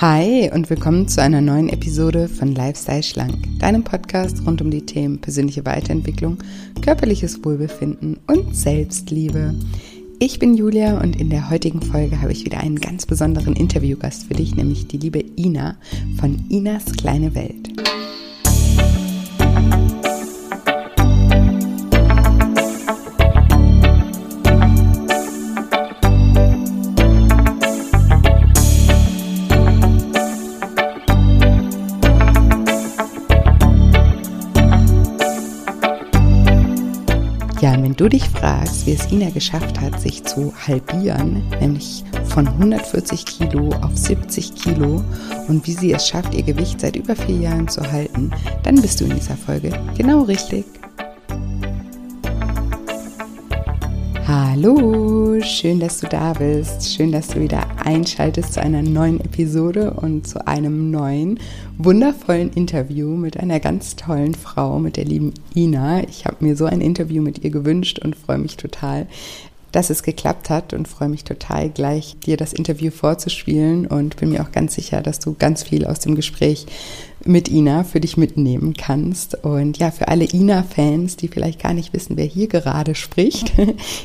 Hi und willkommen zu einer neuen Episode von Lifestyle Schlank, deinem Podcast rund um die Themen persönliche Weiterentwicklung, körperliches Wohlbefinden und Selbstliebe. Ich bin Julia und in der heutigen Folge habe ich wieder einen ganz besonderen Interviewgast für dich, nämlich die liebe Ina von Inas kleine Welt. Du dich fragst, wie es Ina geschafft hat, sich zu halbieren, nämlich von 140 Kilo auf 70 Kilo und wie sie es schafft, ihr Gewicht seit über vier Jahren zu halten, dann bist du in dieser Folge genau richtig. Hallo, schön, dass du da bist. Schön, dass du wieder einschaltest zu einer neuen Episode und zu einem neuen, wundervollen Interview mit einer ganz tollen Frau, mit der lieben Ina. Ich habe mir so ein Interview mit ihr gewünscht und freue mich total, dass es geklappt hat und freue mich total gleich, dir das Interview vorzuspielen und bin mir auch ganz sicher, dass du ganz viel aus dem Gespräch mit Ina für dich mitnehmen kannst. Und ja, für alle Ina-Fans, die vielleicht gar nicht wissen, wer hier gerade spricht.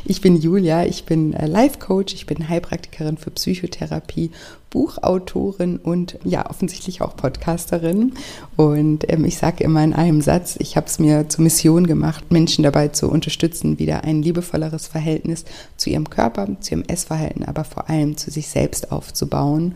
Ich bin Julia, ich bin äh, Life-Coach, ich bin Heilpraktikerin für Psychotherapie, Buchautorin und ja, offensichtlich auch Podcasterin. Und ähm, ich sage immer in einem Satz, ich habe es mir zur Mission gemacht, Menschen dabei zu unterstützen, wieder ein liebevolleres Verhältnis zu ihrem Körper, zu ihrem Essverhalten, aber vor allem zu sich selbst aufzubauen.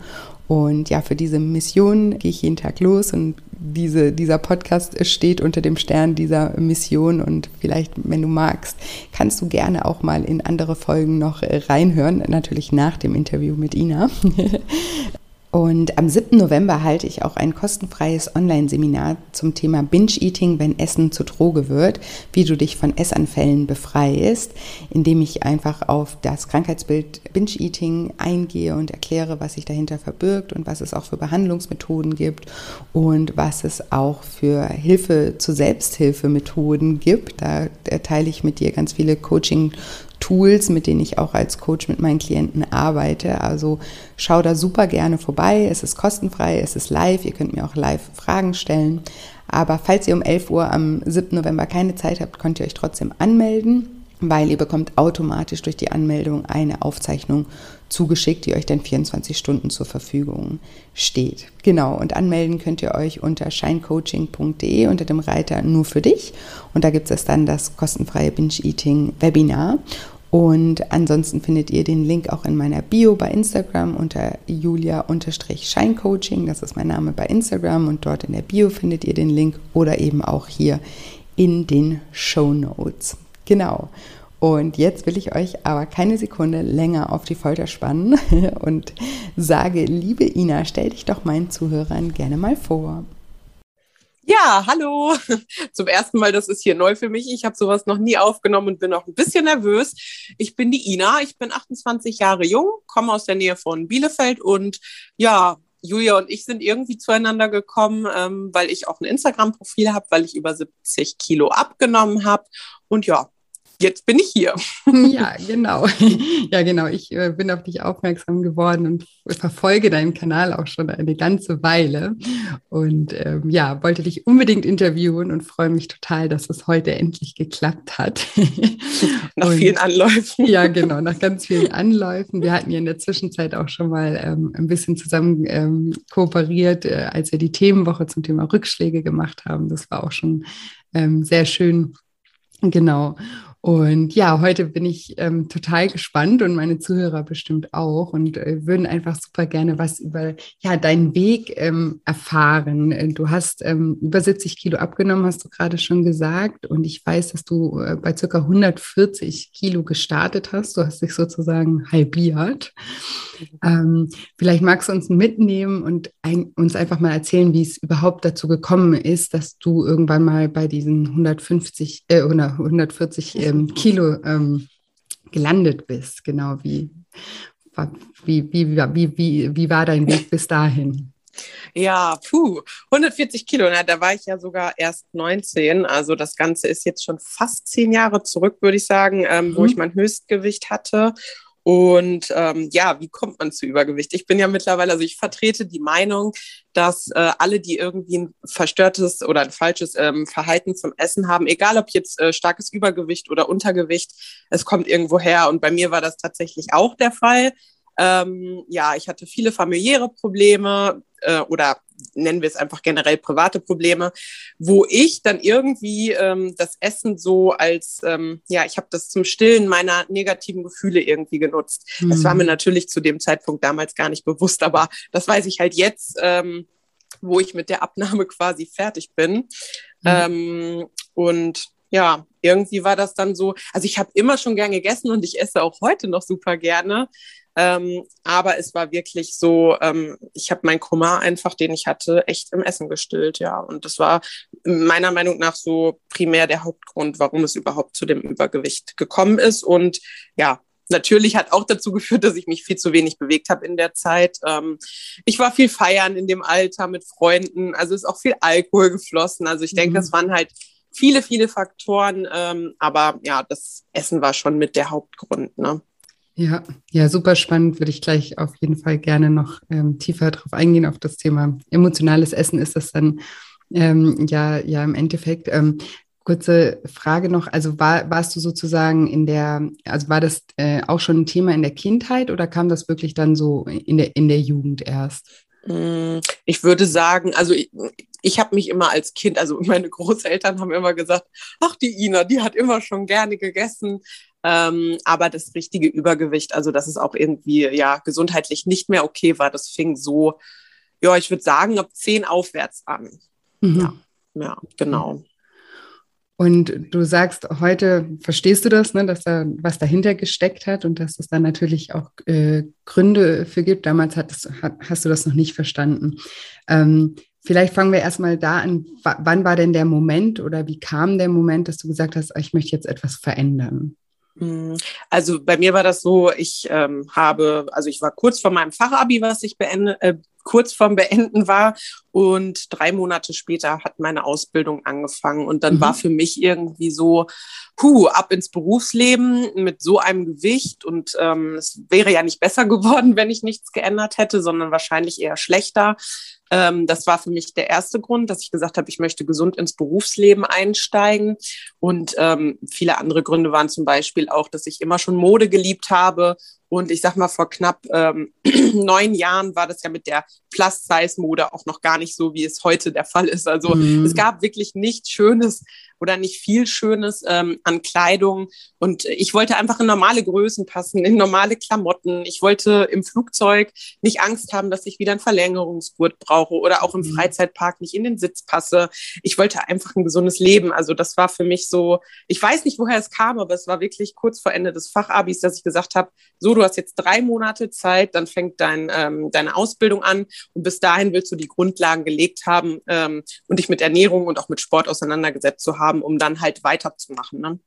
Und ja, für diese Mission gehe ich jeden Tag los und diese, dieser Podcast steht unter dem Stern dieser Mission und vielleicht, wenn du magst, kannst du gerne auch mal in andere Folgen noch reinhören, natürlich nach dem Interview mit Ina. Und am 7. November halte ich auch ein kostenfreies Online-Seminar zum Thema Binge-Eating, wenn Essen zur Droge wird, wie du dich von Essanfällen befreist, indem ich einfach auf das Krankheitsbild Binge-Eating eingehe und erkläre, was sich dahinter verbirgt und was es auch für Behandlungsmethoden gibt und was es auch für Hilfe zu Selbsthilfemethoden gibt. Da teile ich mit dir ganz viele Coaching- Tools, mit denen ich auch als Coach mit meinen Klienten arbeite. Also schau da super gerne vorbei. Es ist kostenfrei, es ist live. Ihr könnt mir auch live Fragen stellen. Aber falls ihr um 11 Uhr am 7. November keine Zeit habt, könnt ihr euch trotzdem anmelden, weil ihr bekommt automatisch durch die Anmeldung eine Aufzeichnung zugeschickt, die euch dann 24 Stunden zur Verfügung steht. Genau, und anmelden könnt ihr euch unter shinecoaching.de unter dem Reiter nur für dich. Und da gibt es dann das kostenfreie Binge-Eating-Webinar. Und ansonsten findet ihr den Link auch in meiner Bio bei Instagram unter julia-scheincoaching. Das ist mein Name bei Instagram und dort in der Bio findet ihr den Link oder eben auch hier in den Show Notes. Genau. Und jetzt will ich euch aber keine Sekunde länger auf die Folter spannen und sage, liebe Ina, stell dich doch meinen Zuhörern gerne mal vor. Ja, hallo. Zum ersten Mal, das ist hier neu für mich. Ich habe sowas noch nie aufgenommen und bin auch ein bisschen nervös. Ich bin die Ina, ich bin 28 Jahre jung, komme aus der Nähe von Bielefeld und ja, Julia und ich sind irgendwie zueinander gekommen, ähm, weil ich auch ein Instagram-Profil habe, weil ich über 70 Kilo abgenommen habe. Und ja, jetzt bin ich hier. Ja, genau. Ja, genau. Ich äh, bin auf dich aufmerksam geworden und verfolge deinen Kanal auch schon eine ganze Weile. Und ähm, ja, wollte dich unbedingt interviewen und freue mich total, dass es heute endlich geklappt hat. Nach und, vielen Anläufen. Ja, genau, nach ganz vielen Anläufen. Wir hatten ja in der Zwischenzeit auch schon mal ähm, ein bisschen zusammen ähm, kooperiert, äh, als wir die Themenwoche zum Thema Rückschläge gemacht haben. Das war auch schon ähm, sehr schön. Genau. Und ja, heute bin ich ähm, total gespannt und meine Zuhörer bestimmt auch und äh, würden einfach super gerne was über ja, deinen Weg ähm, erfahren. Äh, du hast ähm, über 70 Kilo abgenommen, hast du gerade schon gesagt. Und ich weiß, dass du äh, bei circa 140 Kilo gestartet hast. Du hast dich sozusagen halbiert. Ähm, vielleicht magst du uns mitnehmen und ein, uns einfach mal erzählen, wie es überhaupt dazu gekommen ist, dass du irgendwann mal bei diesen 150 äh, 140 ähm, Kilo ähm, gelandet bist. Genau, wie, wie, wie, wie, wie, wie war dein Weg bis dahin? Ja, puh, 140 Kilo, na, da war ich ja sogar erst 19. Also das Ganze ist jetzt schon fast zehn Jahre zurück, würde ich sagen, ähm, mhm. wo ich mein Höchstgewicht hatte. Und ähm, ja, wie kommt man zu Übergewicht? Ich bin ja mittlerweile, also ich vertrete die Meinung, dass äh, alle, die irgendwie ein verstörtes oder ein falsches ähm, Verhalten zum Essen haben, egal ob jetzt äh, starkes Übergewicht oder Untergewicht, es kommt irgendwo her. Und bei mir war das tatsächlich auch der Fall. Ähm, ja, ich hatte viele familiäre Probleme äh, oder nennen wir es einfach generell private Probleme, wo ich dann irgendwie ähm, das Essen so als, ähm, ja, ich habe das zum Stillen meiner negativen Gefühle irgendwie genutzt. Mhm. Das war mir mhm. natürlich zu dem Zeitpunkt damals gar nicht bewusst, aber das weiß ich halt jetzt, ähm, wo ich mit der Abnahme quasi fertig bin. Mhm. Ähm, und ja, irgendwie war das dann so, also ich habe immer schon gern gegessen und ich esse auch heute noch super gerne. Ähm, aber es war wirklich so, ähm, ich habe meinen Kummer einfach, den ich hatte, echt im Essen gestillt, ja. Und das war meiner Meinung nach so primär der Hauptgrund, warum es überhaupt zu dem Übergewicht gekommen ist. Und ja, natürlich hat auch dazu geführt, dass ich mich viel zu wenig bewegt habe in der Zeit. Ähm, ich war viel feiern in dem Alter mit Freunden, also ist auch viel Alkohol geflossen. Also ich denke, mhm. das waren halt viele, viele Faktoren. Ähm, aber ja, das Essen war schon mit der Hauptgrund. Ne? Ja, ja, super spannend. Würde ich gleich auf jeden Fall gerne noch ähm, tiefer darauf eingehen, auf das Thema emotionales Essen ist das dann ähm, ja, ja im Endeffekt. Ähm, kurze Frage noch, also war, warst du sozusagen in der, also war das äh, auch schon ein Thema in der Kindheit oder kam das wirklich dann so in der, in der Jugend erst? Mm, ich würde sagen, also ich, ich habe mich immer als Kind, also meine Großeltern haben immer gesagt, ach die Ina, die hat immer schon gerne gegessen. Ähm, aber das richtige Übergewicht, also dass es auch irgendwie ja gesundheitlich nicht mehr okay war, das fing so, ja, ich würde sagen, ab zehn aufwärts an. Mhm. Ja, ja, genau. Und du sagst, heute verstehst du das, ne, dass da was dahinter gesteckt hat und dass es dann natürlich auch äh, Gründe für gibt. Damals hattest, hat, hast du das noch nicht verstanden. Ähm, vielleicht fangen wir erstmal da an. W wann war denn der Moment oder wie kam der Moment, dass du gesagt hast, ich möchte jetzt etwas verändern? Mm, also bei mir war das so, ich ähm, habe, also ich war kurz vor meinem Fachabi, was ich beende, äh, kurz vorm Beenden war und drei Monate später hat meine Ausbildung angefangen und dann mhm. war für mich irgendwie so, puh, ab ins Berufsleben mit so einem Gewicht und ähm, es wäre ja nicht besser geworden, wenn ich nichts geändert hätte, sondern wahrscheinlich eher schlechter. Ähm, das war für mich der erste Grund, dass ich gesagt habe, ich möchte gesund ins Berufsleben einsteigen. Und ähm, viele andere Gründe waren zum Beispiel auch, dass ich immer schon Mode geliebt habe und ich sag mal, vor knapp ähm, neun Jahren war das ja mit der Plus-Size-Mode auch noch gar nicht so, wie es heute der Fall ist. Also mhm. es gab wirklich nichts Schönes oder nicht viel Schönes ähm, an Kleidung. Und ich wollte einfach in normale Größen passen, in normale Klamotten. Ich wollte im Flugzeug nicht Angst haben, dass ich wieder einen Verlängerungsgurt brauche oder auch im mhm. Freizeitpark nicht in den Sitz passe. Ich wollte einfach ein gesundes Leben. Also das war für mich so, ich weiß nicht, woher es kam, aber es war wirklich kurz vor Ende des Fachabis, dass ich gesagt habe, so, du hast jetzt drei Monate Zeit, dann fängt dein, ähm, deine Ausbildung an und bis dahin willst du die Grundlagen gelegt haben ähm, und dich mit Ernährung und auch mit Sport auseinandergesetzt zu haben haben, um dann halt weiterzumachen. Ne?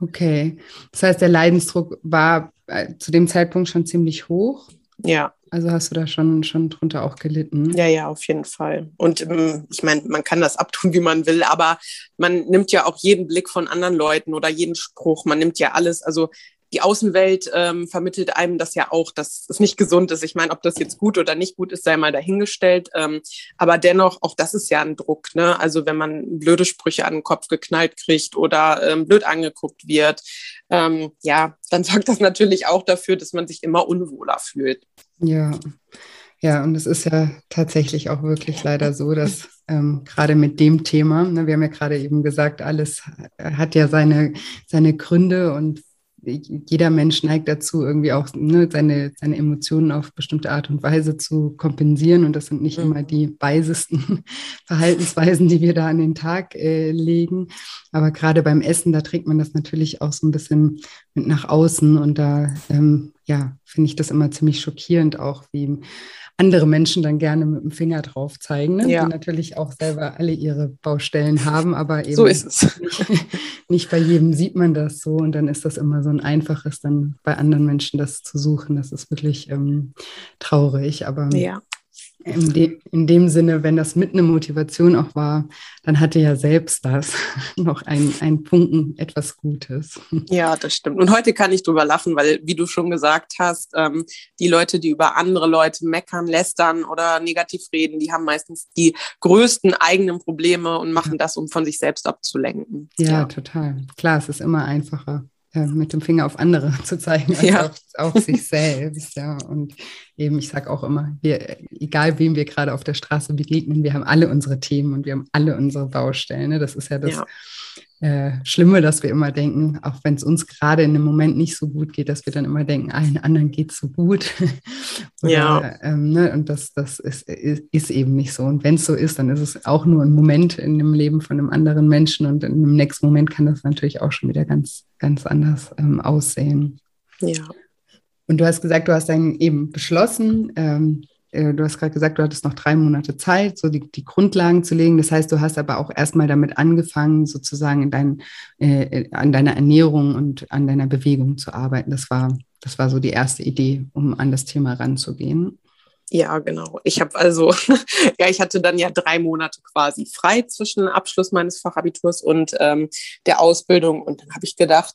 Okay, das heißt, der Leidensdruck war äh, zu dem Zeitpunkt schon ziemlich hoch. Ja. Also hast du da schon, schon drunter auch gelitten? Ja, ja, auf jeden Fall. Und ähm, ich meine, man kann das abtun, wie man will, aber man nimmt ja auch jeden Blick von anderen Leuten oder jeden Spruch. Man nimmt ja alles. Also die Außenwelt ähm, vermittelt einem das ja auch, dass es nicht gesund ist. Ich meine, ob das jetzt gut oder nicht gut ist, sei mal dahingestellt. Ähm, aber dennoch, auch das ist ja ein Druck. Ne? Also wenn man blöde Sprüche an den Kopf geknallt kriegt oder ähm, blöd angeguckt wird, ähm, ja, dann sorgt das natürlich auch dafür, dass man sich immer unwohler fühlt. Ja. Ja, und es ist ja tatsächlich auch wirklich leider so, dass ähm, gerade mit dem Thema, ne, wir haben ja gerade eben gesagt, alles hat ja seine, seine Gründe und jeder Mensch neigt dazu, irgendwie auch ne, seine, seine Emotionen auf bestimmte Art und Weise zu kompensieren. Und das sind nicht mhm. immer die weisesten Verhaltensweisen, die wir da an den Tag äh, legen. Aber gerade beim Essen, da trägt man das natürlich auch so ein bisschen mit nach außen. Und da, ähm, ja, finde ich das immer ziemlich schockierend, auch wie andere Menschen dann gerne mit dem Finger drauf zeigen, ne? ja. die natürlich auch selber alle ihre Baustellen haben, aber eben so ist es. Nicht, nicht, bei jedem sieht man das so und dann ist das immer so ein einfaches, dann bei anderen Menschen das zu suchen. Das ist wirklich ähm, traurig, aber ja. In, de, in, dem Sinne, wenn das mit einer Motivation auch war, dann hatte ja selbst das noch ein, ein Funken etwas Gutes. Ja, das stimmt. Und heute kann ich drüber lachen, weil, wie du schon gesagt hast, ähm, die Leute, die über andere Leute meckern, lästern oder negativ reden, die haben meistens die größten eigenen Probleme und machen das, um von sich selbst abzulenken. Ja, ja. total. Klar, es ist immer einfacher äh, mit dem Finger auf andere zu zeigen, als ja. auf, auf, sich selbst. Ja. Und eben, ich sage auch immer, wir, egal wem wir gerade auf der Straße begegnen, wir haben alle unsere Themen und wir haben alle unsere Baustellen. Ne? Das ist ja das, ja. Äh, Schlimme, dass wir immer denken, auch wenn es uns gerade in einem Moment nicht so gut geht, dass wir dann immer denken, allen anderen geht es so gut. Oder, ja. Ähm, ne? Und das, das ist, ist, ist, eben nicht so. Und wenn es so ist, dann ist es auch nur ein Moment in dem Leben von einem anderen Menschen und im nächsten Moment kann das natürlich auch schon wieder ganz, ganz anders ähm, aussehen. Ja. Und du hast gesagt, du hast dann eben beschlossen, ähm, äh, du hast gerade gesagt, du hattest noch drei Monate Zeit, so die, die, Grundlagen zu legen. Das heißt, du hast aber auch erstmal damit angefangen, sozusagen in dein, äh, an deiner Ernährung und an deiner Bewegung zu arbeiten. Das war, das war so die erste Idee, um an das Thema ranzugehen. Ja, genau. Ich habe also, ja, ich hatte dann ja drei Monate quasi frei zwischen Abschluss meines Fachabiturs und ähm, der Ausbildung. Und dann habe ich gedacht,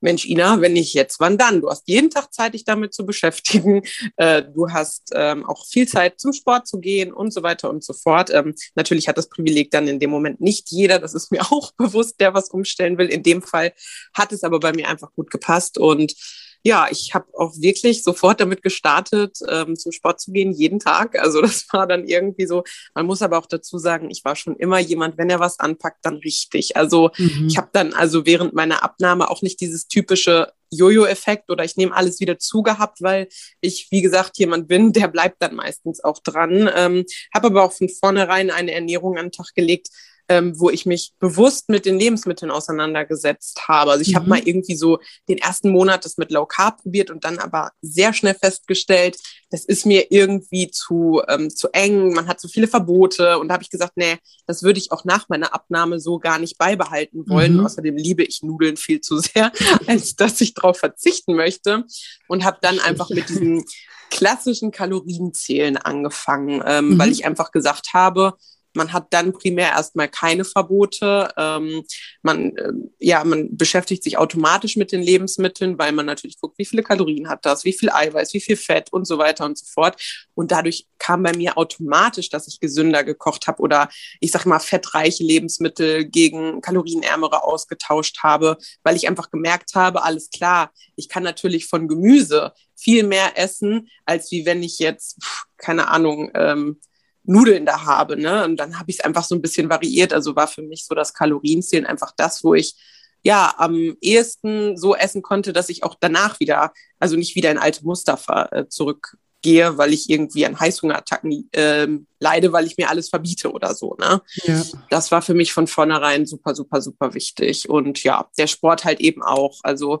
Mensch, Ina, wenn nicht jetzt, wann dann? Du hast jeden Tag Zeit, dich damit zu beschäftigen. Äh, du hast ähm, auch viel Zeit, zum Sport zu gehen und so weiter und so fort. Ähm, natürlich hat das Privileg dann in dem Moment nicht jeder. Das ist mir auch bewusst, der was umstellen will. In dem Fall hat es aber bei mir einfach gut gepasst und ja, ich habe auch wirklich sofort damit gestartet, ähm, zum Sport zu gehen, jeden Tag. Also das war dann irgendwie so. Man muss aber auch dazu sagen, ich war schon immer jemand, wenn er was anpackt, dann richtig. Also mhm. ich habe dann also während meiner Abnahme auch nicht dieses typische Jojo-Effekt oder ich nehme alles wieder zu gehabt, weil ich, wie gesagt, jemand bin, der bleibt dann meistens auch dran. Ähm, habe aber auch von vornherein eine Ernährung an den Tag gelegt, ähm, wo ich mich bewusst mit den Lebensmitteln auseinandergesetzt habe. Also ich mhm. habe mal irgendwie so den ersten Monat das mit Low Carb probiert und dann aber sehr schnell festgestellt, das ist mir irgendwie zu, ähm, zu eng, man hat so viele Verbote und da habe ich gesagt, nee, das würde ich auch nach meiner Abnahme so gar nicht beibehalten wollen. Mhm. Außerdem liebe ich Nudeln viel zu sehr, als dass ich darauf verzichten möchte und habe dann einfach mit diesem klassischen Kalorienzählen angefangen, ähm, mhm. weil ich einfach gesagt habe, man hat dann primär erstmal keine Verbote. Ähm, man, äh, ja, man beschäftigt sich automatisch mit den Lebensmitteln, weil man natürlich guckt, wie viele Kalorien hat das, wie viel Eiweiß, wie viel Fett und so weiter und so fort. Und dadurch kam bei mir automatisch, dass ich gesünder gekocht habe oder ich sag mal fettreiche Lebensmittel gegen kalorienärmere ausgetauscht habe, weil ich einfach gemerkt habe, alles klar, ich kann natürlich von Gemüse viel mehr essen, als wie wenn ich jetzt, keine Ahnung, ähm, Nudeln da habe. Ne? Und dann habe ich es einfach so ein bisschen variiert. Also war für mich so das Kalorienzählen einfach das, wo ich ja am ehesten so essen konnte, dass ich auch danach wieder, also nicht wieder in alte Muster äh, zurückgehe, weil ich irgendwie an Heißhungerattacken äh, leide, weil ich mir alles verbiete oder so. Ne? Ja. Das war für mich von vornherein super, super, super wichtig. Und ja, der Sport halt eben auch. Also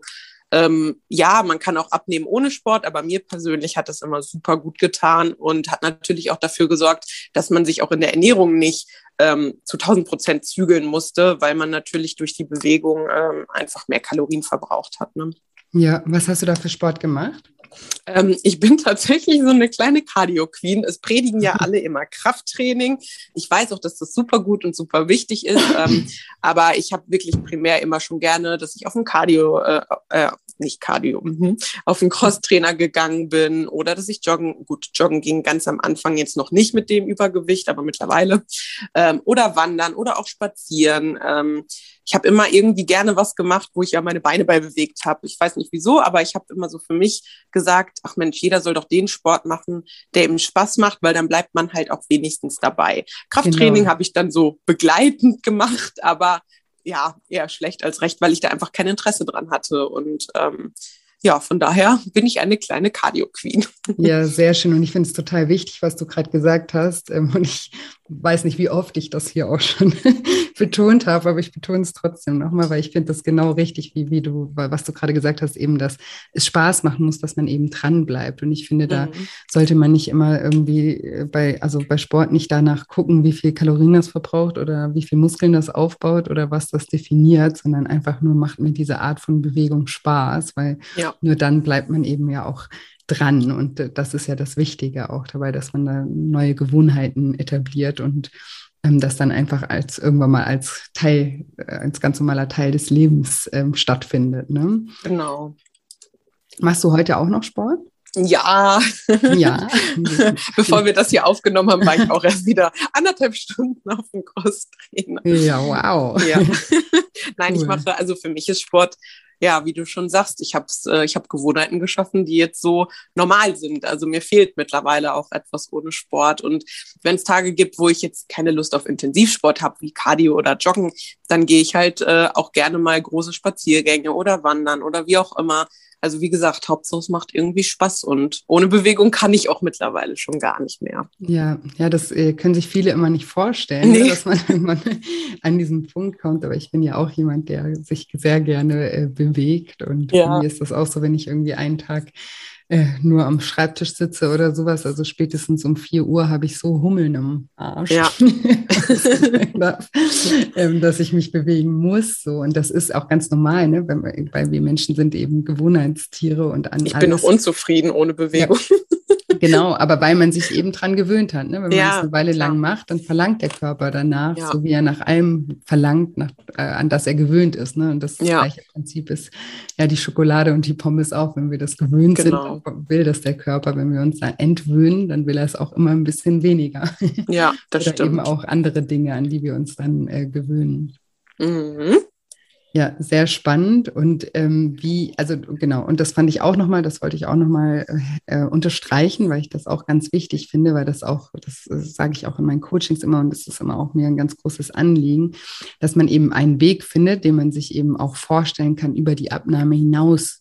ähm, ja, man kann auch abnehmen ohne Sport, aber mir persönlich hat das immer super gut getan und hat natürlich auch dafür gesorgt, dass man sich auch in der Ernährung nicht ähm, zu 1000 Prozent zügeln musste, weil man natürlich durch die Bewegung ähm, einfach mehr Kalorien verbraucht hat. Ne? Ja, was hast du da für Sport gemacht? Ähm, ich bin tatsächlich so eine kleine Cardio-Queen. Es predigen ja alle immer Krafttraining. Ich weiß auch, dass das super gut und super wichtig ist. Ähm, aber ich habe wirklich primär immer schon gerne, dass ich auf ein Cardio, äh, äh, nicht Cardio, mhm, auf einen Crosstrainer gegangen bin oder dass ich joggen, gut, joggen ging ganz am Anfang jetzt noch nicht mit dem Übergewicht, aber mittlerweile. Ähm, oder wandern oder auch spazieren. Ähm, ich habe immer irgendwie gerne was gemacht, wo ich ja meine Beine bei bewegt habe. Ich weiß nicht wieso, aber ich habe immer so für mich gesagt, ach Mensch, jeder soll doch den Sport machen, der ihm Spaß macht, weil dann bleibt man halt auch wenigstens dabei. Krafttraining genau. habe ich dann so begleitend gemacht, aber ja, eher schlecht als recht, weil ich da einfach kein Interesse dran hatte. Und ähm, ja, von daher bin ich eine kleine Cardio-Queen. Ja, sehr schön. Und ich finde es total wichtig, was du gerade gesagt hast. Ähm, und ich weiß nicht, wie oft ich das hier auch schon betont habe, aber ich betone es trotzdem nochmal, weil ich finde das genau richtig, wie, wie du, was du gerade gesagt hast, eben, dass es Spaß machen muss, dass man eben dran bleibt. Und ich finde, da mhm. sollte man nicht immer irgendwie äh, bei, also bei Sport nicht danach gucken, wie viel Kalorien das verbraucht oder wie viel Muskeln das aufbaut oder was das definiert, sondern einfach nur macht mir diese Art von Bewegung Spaß, weil ja. nur dann bleibt man eben ja auch dran. Und das ist ja das Wichtige auch dabei, dass man da neue Gewohnheiten etabliert und ähm, das dann einfach als irgendwann mal als Teil, äh, als ganz normaler Teil des Lebens ähm, stattfindet. Ne? Genau. Machst du heute auch noch Sport? Ja. Ja. Bevor wir das hier aufgenommen haben, war ich auch erst wieder anderthalb Stunden auf dem Crosstrainer. Ja, wow. Ja. Nein, cool. ich mache, also für mich ist Sport ja, wie du schon sagst, ich habe äh, ich hab Gewohnheiten geschaffen, die jetzt so normal sind. Also mir fehlt mittlerweile auch etwas ohne Sport. Und wenn es Tage gibt, wo ich jetzt keine Lust auf Intensivsport habe, wie Cardio oder Joggen, dann gehe ich halt äh, auch gerne mal große Spaziergänge oder wandern oder wie auch immer. Also wie gesagt, Hauptsache es macht irgendwie Spaß und ohne Bewegung kann ich auch mittlerweile schon gar nicht mehr. Ja, ja, das äh, können sich viele immer nicht vorstellen, ne, nee. dass man irgendwann an diesen Punkt kommt. Aber ich bin ja auch jemand, der sich sehr gerne äh, bewegt und ja. mir ist das auch so, wenn ich irgendwie einen Tag äh, nur am Schreibtisch sitze oder sowas. Also spätestens um 4 Uhr habe ich so Hummeln im Arsch, ja. ähm, dass ich mich bewegen muss. So. Und das ist auch ganz normal, ne? weil, weil wir Menschen sind eben Gewohnheitstiere und an Ich bin noch unzufrieden ohne Bewegung. Ja. Genau, aber weil man sich eben dran gewöhnt hat. Ne? Wenn man ja, das eine Weile klar. lang macht, dann verlangt der Körper danach, ja. so wie er nach allem verlangt, nach, äh, an das er gewöhnt ist. Ne? Und das ja. gleiche Prinzip ist ja die Schokolade und die Pommes auch. Wenn wir das gewöhnt genau. sind, will das der Körper. Wenn wir uns da entwöhnen, dann will er es auch immer ein bisschen weniger. Ja, das Oder stimmt. eben auch andere Dinge, an die wir uns dann äh, gewöhnen. Mhm. Ja, sehr spannend. Und ähm, wie, also genau, und das fand ich auch nochmal, das wollte ich auch nochmal äh, unterstreichen, weil ich das auch ganz wichtig finde, weil das auch, das, das sage ich auch in meinen Coachings immer und das ist immer auch mir ein ganz großes Anliegen, dass man eben einen Weg findet, den man sich eben auch vorstellen kann, über die Abnahme hinaus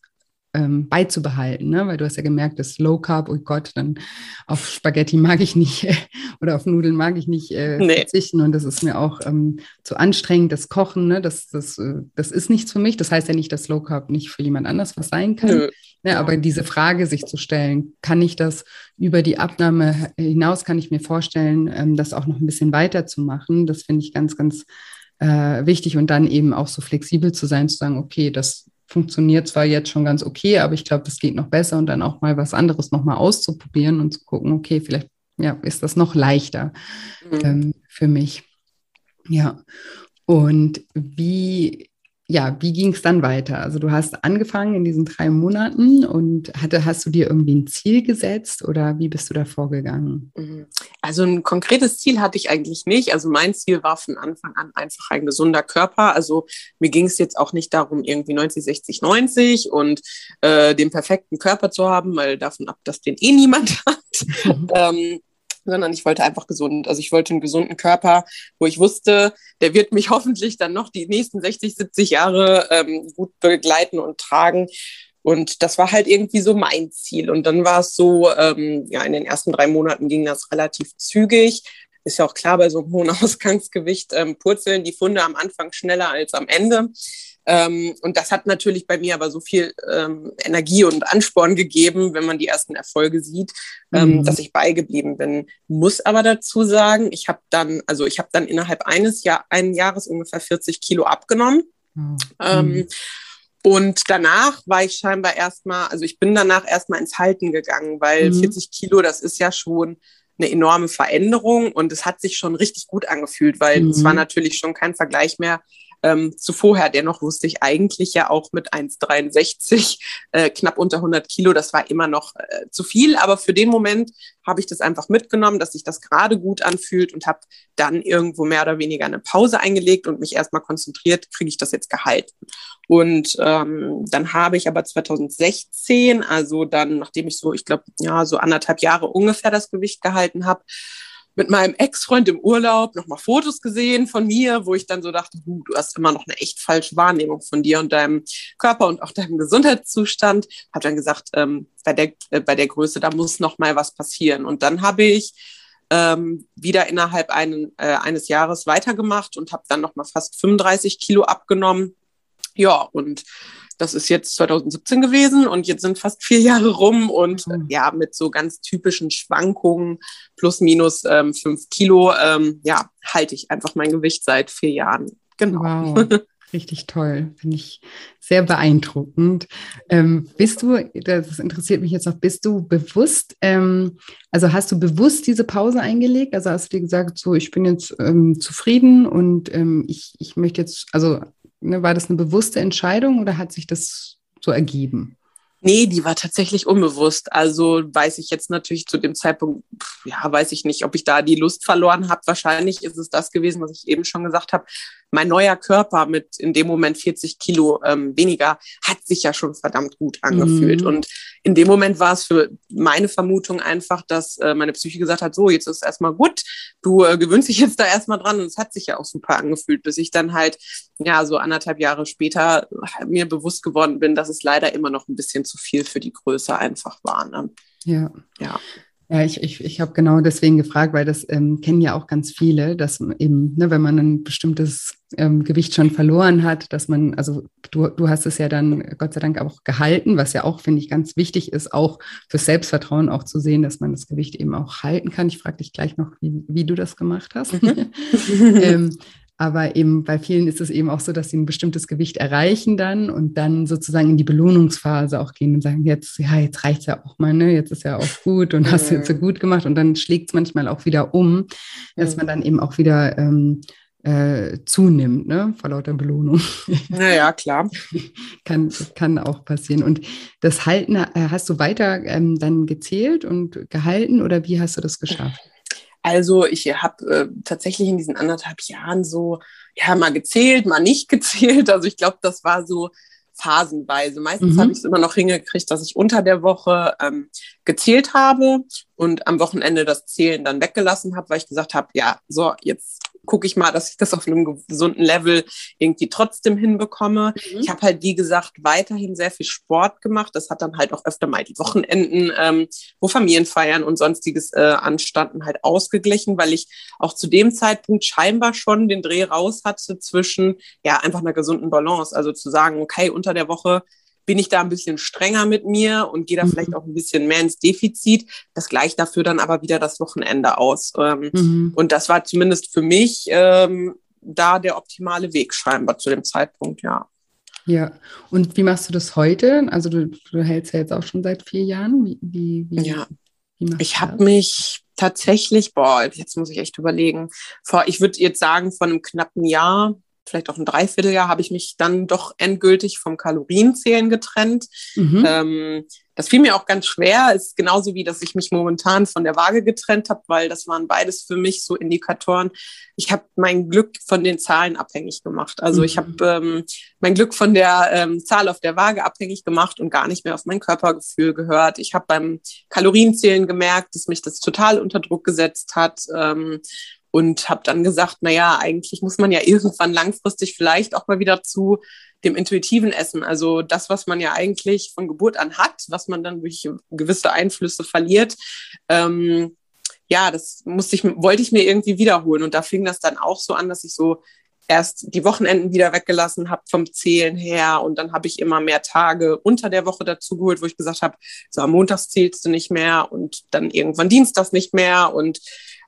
ähm, beizubehalten, ne? weil du hast ja gemerkt, dass Low Carb, oh Gott, dann auf Spaghetti mag ich nicht oder auf Nudeln mag ich nicht äh, nee. verzichten und das ist mir auch ähm, zu anstrengend, das Kochen, ne? das, das, äh, das ist nichts für mich. Das heißt ja nicht, dass Low Carb nicht für jemand anders was sein kann. Nö. Ne? Aber diese Frage sich zu stellen, kann ich das über die Abnahme hinaus, kann ich mir vorstellen, ähm, das auch noch ein bisschen weiterzumachen, das finde ich ganz, ganz äh, wichtig und dann eben auch so flexibel zu sein, zu sagen, okay, das funktioniert zwar jetzt schon ganz okay, aber ich glaube, das geht noch besser und dann auch mal was anderes nochmal auszuprobieren und zu gucken, okay, vielleicht ja, ist das noch leichter mhm. ähm, für mich. Ja. Und wie ja, wie ging es dann weiter? Also du hast angefangen in diesen drei Monaten und hatte, hast du dir irgendwie ein Ziel gesetzt oder wie bist du da vorgegangen? Mhm. Also ein konkretes Ziel hatte ich eigentlich nicht. Also mein Ziel war von Anfang an einfach ein gesunder Körper. Also mir ging es jetzt auch nicht darum, irgendwie 90, 60, 90 und äh, den perfekten Körper zu haben, weil davon ab, dass den eh niemand hat. Ähm, sondern ich wollte einfach gesund. Also ich wollte einen gesunden Körper, wo ich wusste, der wird mich hoffentlich dann noch die nächsten 60, 70 Jahre ähm, gut begleiten und tragen. Und das war halt irgendwie so mein Ziel. Und dann war es so, ähm, ja, in den ersten drei Monaten ging das relativ zügig. Ist ja auch klar, bei so einem hohen Ausgangsgewicht ähm, purzeln die Funde am Anfang schneller als am Ende. Ähm, und das hat natürlich bei mir aber so viel ähm, Energie und Ansporn gegeben, wenn man die ersten Erfolge sieht, ähm, mhm. dass ich beigeblieben bin. Muss aber dazu sagen, ich habe dann, also ich habe dann innerhalb eines Jahr, einen Jahres ungefähr 40 Kilo abgenommen. Mhm. Und danach war ich scheinbar erstmal, also ich bin danach erstmal ins Halten gegangen, weil mhm. 40 Kilo, das ist ja schon eine enorme Veränderung und es hat sich schon richtig gut angefühlt, weil mhm. es war natürlich schon kein Vergleich mehr ähm, zu vorher. Dennoch wusste ich eigentlich ja auch mit 1,63 äh, knapp unter 100 Kilo, das war immer noch äh, zu viel. Aber für den Moment habe ich das einfach mitgenommen, dass sich das gerade gut anfühlt und habe dann irgendwo mehr oder weniger eine Pause eingelegt und mich erstmal konzentriert, kriege ich das jetzt gehalten. Und ähm, dann habe ich aber 2016, also dann, nachdem ich so, ich glaube, ja, so anderthalb Jahre ungefähr das Gewicht gehalten habe, mit meinem Ex-Freund im Urlaub nochmal Fotos gesehen von mir, wo ich dann so dachte, du hast immer noch eine echt falsche Wahrnehmung von dir und deinem Körper und auch deinem Gesundheitszustand. Habe dann gesagt, ähm, bei, der, äh, bei der Größe, da muss noch mal was passieren. Und dann habe ich ähm, wieder innerhalb einen, äh, eines Jahres weitergemacht und habe dann noch fast 35 Kilo abgenommen. Ja, und das ist jetzt 2017 gewesen und jetzt sind fast vier Jahre rum und mhm. ja, mit so ganz typischen Schwankungen plus minus ähm, fünf Kilo, ähm, ja, halte ich einfach mein Gewicht seit vier Jahren. Genau. Wow. richtig toll. Finde ich sehr beeindruckend. Ähm, bist du, das interessiert mich jetzt noch, bist du bewusst, ähm, also hast du bewusst diese Pause eingelegt? Also hast du dir gesagt, so ich bin jetzt ähm, zufrieden und ähm, ich, ich möchte jetzt, also war das eine bewusste Entscheidung oder hat sich das so ergeben? Nee, die war tatsächlich unbewusst. Also weiß ich jetzt natürlich zu dem Zeitpunkt, ja, weiß ich nicht, ob ich da die Lust verloren habe. Wahrscheinlich ist es das gewesen, was ich eben schon gesagt habe mein neuer Körper mit in dem Moment 40 Kilo ähm, weniger hat sich ja schon verdammt gut angefühlt. Mhm. Und in dem Moment war es für meine Vermutung einfach, dass äh, meine Psyche gesagt hat, so, jetzt ist erstmal gut, du äh, gewöhnst dich jetzt da erstmal dran und es hat sich ja auch super angefühlt, bis ich dann halt, ja, so anderthalb Jahre später mir bewusst geworden bin, dass es leider immer noch ein bisschen zu viel für die Größe einfach war. Ne? Ja. Ja. Ja, ich, ich, ich habe genau deswegen gefragt, weil das ähm, kennen ja auch ganz viele, dass eben, ne, wenn man ein bestimmtes ähm, Gewicht schon verloren hat, dass man, also du, du hast es ja dann Gott sei Dank auch gehalten, was ja auch, finde ich, ganz wichtig ist, auch fürs Selbstvertrauen auch zu sehen, dass man das Gewicht eben auch halten kann. Ich frage dich gleich noch, wie, wie du das gemacht hast. Mhm. ähm, aber eben bei vielen ist es eben auch so, dass sie ein bestimmtes Gewicht erreichen dann und dann sozusagen in die Belohnungsphase auch gehen und sagen, jetzt, ja, jetzt reicht es ja auch mal, ne? Jetzt ist ja auch gut und hast du jetzt so mhm. gut gemacht. Und dann schlägt es manchmal auch wieder um, dass man dann eben auch wieder ähm, äh, zunimmt, ne? Vor lauter Belohnung. Naja, klar. kann, kann auch passieren. Und das Halten, äh, hast du weiter ähm, dann gezählt und gehalten oder wie hast du das geschafft? Also ich habe äh, tatsächlich in diesen anderthalb Jahren so, ja, mal gezählt, mal nicht gezählt. Also ich glaube, das war so phasenweise. Meistens mhm. habe ich es immer noch hingekriegt, dass ich unter der Woche ähm, gezählt habe und am Wochenende das Zählen dann weggelassen habe, weil ich gesagt habe, ja, so, jetzt gucke ich mal, dass ich das auf einem gesunden Level irgendwie trotzdem hinbekomme. Mhm. Ich habe halt, wie gesagt, weiterhin sehr viel Sport gemacht. Das hat dann halt auch öfter mal die Wochenenden, ähm, wo Familienfeiern und sonstiges äh, anstanden, halt ausgeglichen, weil ich auch zu dem Zeitpunkt scheinbar schon den Dreh raus hatte zwischen, ja, einfach einer gesunden Balance. Also zu sagen, okay, unter der Woche bin ich da ein bisschen strenger mit mir und gehe da mhm. vielleicht auch ein bisschen mehr ins Defizit. Das gleicht dafür dann aber wieder das Wochenende aus. Ähm, mhm. Und das war zumindest für mich ähm, da der optimale Weg scheinbar zu dem Zeitpunkt, ja. Ja, und wie machst du das heute? Also du, du hältst ja jetzt auch schon seit vier Jahren. Wie, wie, wie ja, wie ich habe mich tatsächlich, boah, jetzt muss ich echt überlegen, vor, ich würde jetzt sagen, von einem knappen Jahr vielleicht auch ein Dreivierteljahr, habe ich mich dann doch endgültig vom Kalorienzählen getrennt. Mhm. Ähm, das fiel mir auch ganz schwer. Ist genauso wie, dass ich mich momentan von der Waage getrennt habe, weil das waren beides für mich so Indikatoren. Ich habe mein Glück von den Zahlen abhängig gemacht. Also mhm. ich habe ähm, mein Glück von der ähm, Zahl auf der Waage abhängig gemacht und gar nicht mehr auf mein Körpergefühl gehört. Ich habe beim Kalorienzählen gemerkt, dass mich das total unter Druck gesetzt hat. Ähm, und habe dann gesagt, na ja, eigentlich muss man ja irgendwann langfristig vielleicht auch mal wieder zu dem intuitiven Essen, also das, was man ja eigentlich von Geburt an hat, was man dann durch gewisse Einflüsse verliert. Ähm, ja, das musste ich, wollte ich mir irgendwie wiederholen. Und da fing das dann auch so an, dass ich so erst die Wochenenden wieder weggelassen habe vom Zählen her und dann habe ich immer mehr Tage unter der Woche dazu geholt, wo ich gesagt habe, so am Montag zählst du nicht mehr und dann irgendwann Dienstags nicht mehr und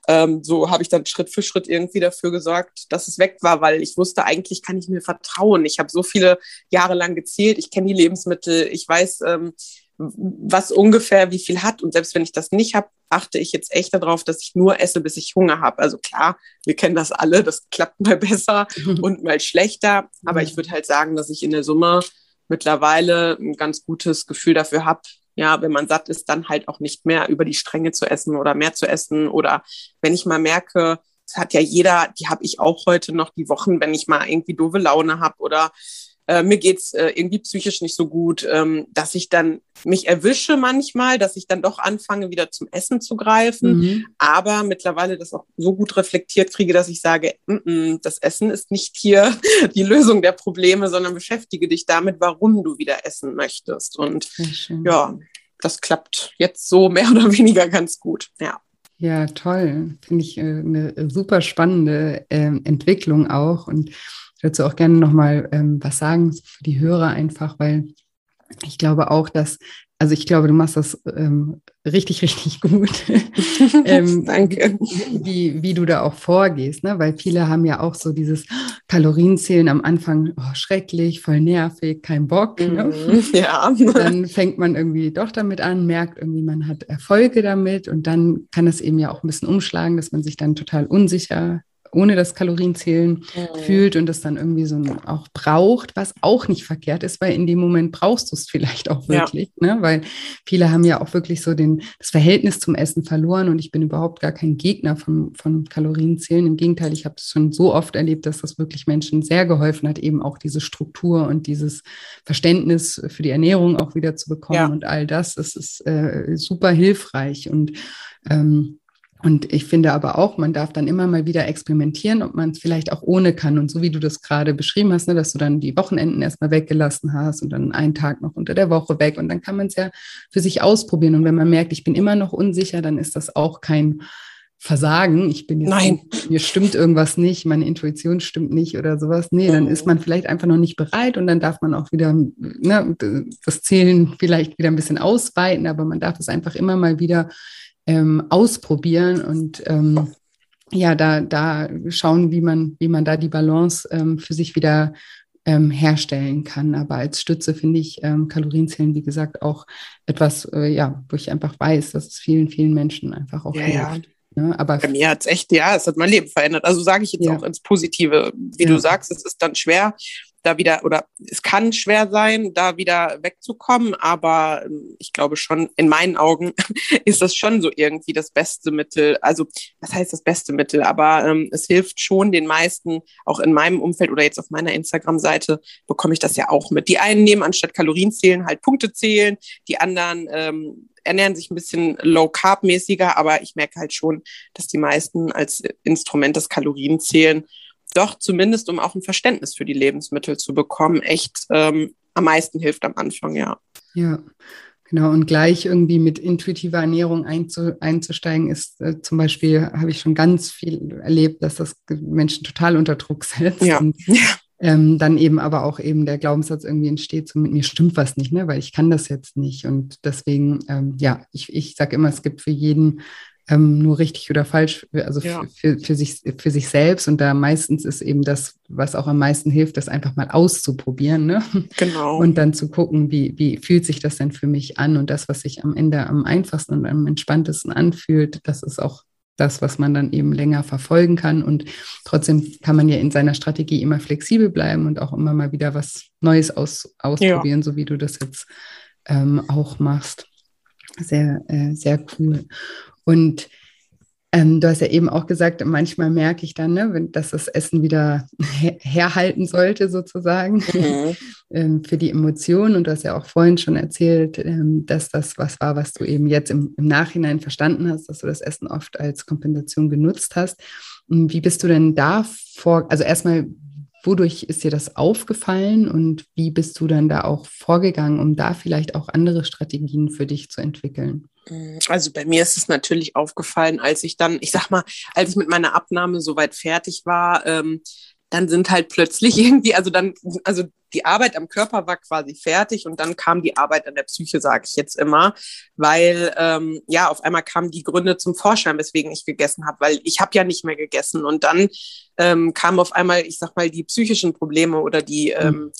ähm, so habe ich dann Schritt für Schritt irgendwie dafür gesorgt, dass es weg war, weil ich wusste, eigentlich kann ich mir vertrauen. Ich habe so viele Jahre lang gezählt, ich kenne die Lebensmittel, ich weiß, ähm, was ungefähr wie viel hat. Und selbst wenn ich das nicht habe, achte ich jetzt echt darauf, dass ich nur esse, bis ich Hunger habe. Also klar, wir kennen das alle, das klappt mal besser und mal schlechter. Aber ich würde halt sagen, dass ich in der Summe mittlerweile ein ganz gutes Gefühl dafür habe, ja, wenn man satt ist, dann halt auch nicht mehr über die Stränge zu essen oder mehr zu essen. Oder wenn ich mal merke, das hat ja jeder, die habe ich auch heute noch die Wochen, wenn ich mal irgendwie doofe Laune habe oder äh, mir geht's äh, irgendwie psychisch nicht so gut, ähm, dass ich dann mich erwische manchmal, dass ich dann doch anfange, wieder zum Essen zu greifen, mhm. aber mittlerweile das auch so gut reflektiert kriege, dass ich sage, mm -mm, das Essen ist nicht hier die Lösung der Probleme, sondern beschäftige dich damit, warum du wieder essen möchtest. Und ja, das klappt jetzt so mehr oder weniger ganz gut. Ja. Ja, toll. Finde ich äh, eine super spannende äh, Entwicklung auch. Und dazu auch gerne nochmal ähm, was sagen für die Hörer einfach, weil ich glaube auch, dass also ich glaube, du machst das ähm, richtig, richtig gut. ähm, Danke. Wie, wie du da auch vorgehst, ne? weil viele haben ja auch so dieses Kalorienzählen am Anfang, oh, schrecklich, voll nervig, kein Bock. Ne? Mhm, ja. Dann fängt man irgendwie doch damit an, merkt irgendwie, man hat Erfolge damit und dann kann es eben ja auch ein bisschen umschlagen, dass man sich dann total unsicher ohne das Kalorienzählen mhm. fühlt und das dann irgendwie so auch braucht, was auch nicht verkehrt ist, weil in dem Moment brauchst du es vielleicht auch wirklich, ja. ne? weil viele haben ja auch wirklich so den, das Verhältnis zum Essen verloren und ich bin überhaupt gar kein Gegner von, von Kalorienzählen. Im Gegenteil, ich habe es schon so oft erlebt, dass das wirklich Menschen sehr geholfen hat, eben auch diese Struktur und dieses Verständnis für die Ernährung auch wieder zu bekommen ja. und all das. Das ist äh, super hilfreich und ähm, und ich finde aber auch, man darf dann immer mal wieder experimentieren, ob man es vielleicht auch ohne kann. Und so wie du das gerade beschrieben hast, ne, dass du dann die Wochenenden erstmal weggelassen hast und dann einen Tag noch unter der Woche weg. Und dann kann man es ja für sich ausprobieren. Und wenn man merkt, ich bin immer noch unsicher, dann ist das auch kein Versagen. Ich bin jetzt, Nein. mir stimmt irgendwas nicht, meine Intuition stimmt nicht oder sowas. Nee, dann ist man vielleicht einfach noch nicht bereit und dann darf man auch wieder ne, das Zählen vielleicht wieder ein bisschen ausweiten, aber man darf es einfach immer mal wieder ähm, ausprobieren und ähm, ja, da, da schauen, wie man, wie man da die Balance ähm, für sich wieder ähm, herstellen kann. Aber als Stütze finde ich ähm, Kalorienzählen, wie gesagt, auch etwas, äh, ja, wo ich einfach weiß, dass es vielen, vielen Menschen einfach auch ja, hilft. Ja. Ne? Aber Bei mir hat es echt, ja, es hat mein Leben verändert. Also sage ich jetzt ja. auch ins Positive. Wie ja. du sagst, es ist dann schwer, da wieder, oder es kann schwer sein, da wieder wegzukommen, aber ähm, ich glaube schon, in meinen Augen ist das schon so irgendwie das beste Mittel. Also, was heißt das beste Mittel? Aber ähm, es hilft schon den meisten, auch in meinem Umfeld oder jetzt auf meiner Instagram-Seite bekomme ich das ja auch mit. Die einen nehmen anstatt Kalorien zählen halt Punkte zählen, die anderen ähm, ernähren sich ein bisschen low-carb-mäßiger, aber ich merke halt schon, dass die meisten als Instrument das Kalorienzählen doch zumindest, um auch ein Verständnis für die Lebensmittel zu bekommen, echt ähm, am meisten hilft am Anfang, ja. Ja. Genau, und gleich irgendwie mit intuitiver Ernährung einzu, einzusteigen, ist äh, zum Beispiel, habe ich schon ganz viel erlebt, dass das Menschen total unter Druck setzt. Ja. Und, ähm, dann eben aber auch eben der Glaubenssatz irgendwie entsteht, so mit mir stimmt was nicht, ne? weil ich kann das jetzt nicht. Und deswegen, ähm, ja, ich, ich sage immer, es gibt für jeden ähm, nur richtig oder falsch, also ja. für, für, sich, für sich selbst. Und da meistens ist eben das, was auch am meisten hilft, das einfach mal auszuprobieren. Ne? Genau. Und dann zu gucken, wie, wie fühlt sich das denn für mich an? Und das, was sich am Ende am einfachsten und am entspanntesten anfühlt, das ist auch das, was man dann eben länger verfolgen kann. Und trotzdem kann man ja in seiner Strategie immer flexibel bleiben und auch immer mal wieder was Neues aus, ausprobieren, ja. so wie du das jetzt ähm, auch machst. Sehr, äh, sehr cool. Und ähm, du hast ja eben auch gesagt, manchmal merke ich dann, ne, dass das Essen wieder her herhalten sollte, sozusagen, mhm. ähm, für die Emotionen. Und du hast ja auch vorhin schon erzählt, ähm, dass das was war, was du eben jetzt im, im, Nachhinein verstanden hast, dass du das Essen oft als Kompensation genutzt hast. Und wie bist du denn da vor, also erstmal, wodurch ist dir das aufgefallen und wie bist du dann da auch vorgegangen, um da vielleicht auch andere Strategien für dich zu entwickeln? Mm, also bei mir ist es natürlich aufgefallen, als ich dann, ich sag mal, als ich mit meiner Abnahme soweit fertig war, ähm, dann sind halt plötzlich irgendwie, also dann, also die Arbeit am Körper war quasi fertig und dann kam die Arbeit an der Psyche, sage ich jetzt immer, weil ähm, ja auf einmal kamen die Gründe zum Vorschein, weswegen ich gegessen habe, weil ich habe ja nicht mehr gegessen und dann ähm, kamen auf einmal, ich sag mal, die psychischen Probleme oder die mhm. ähm,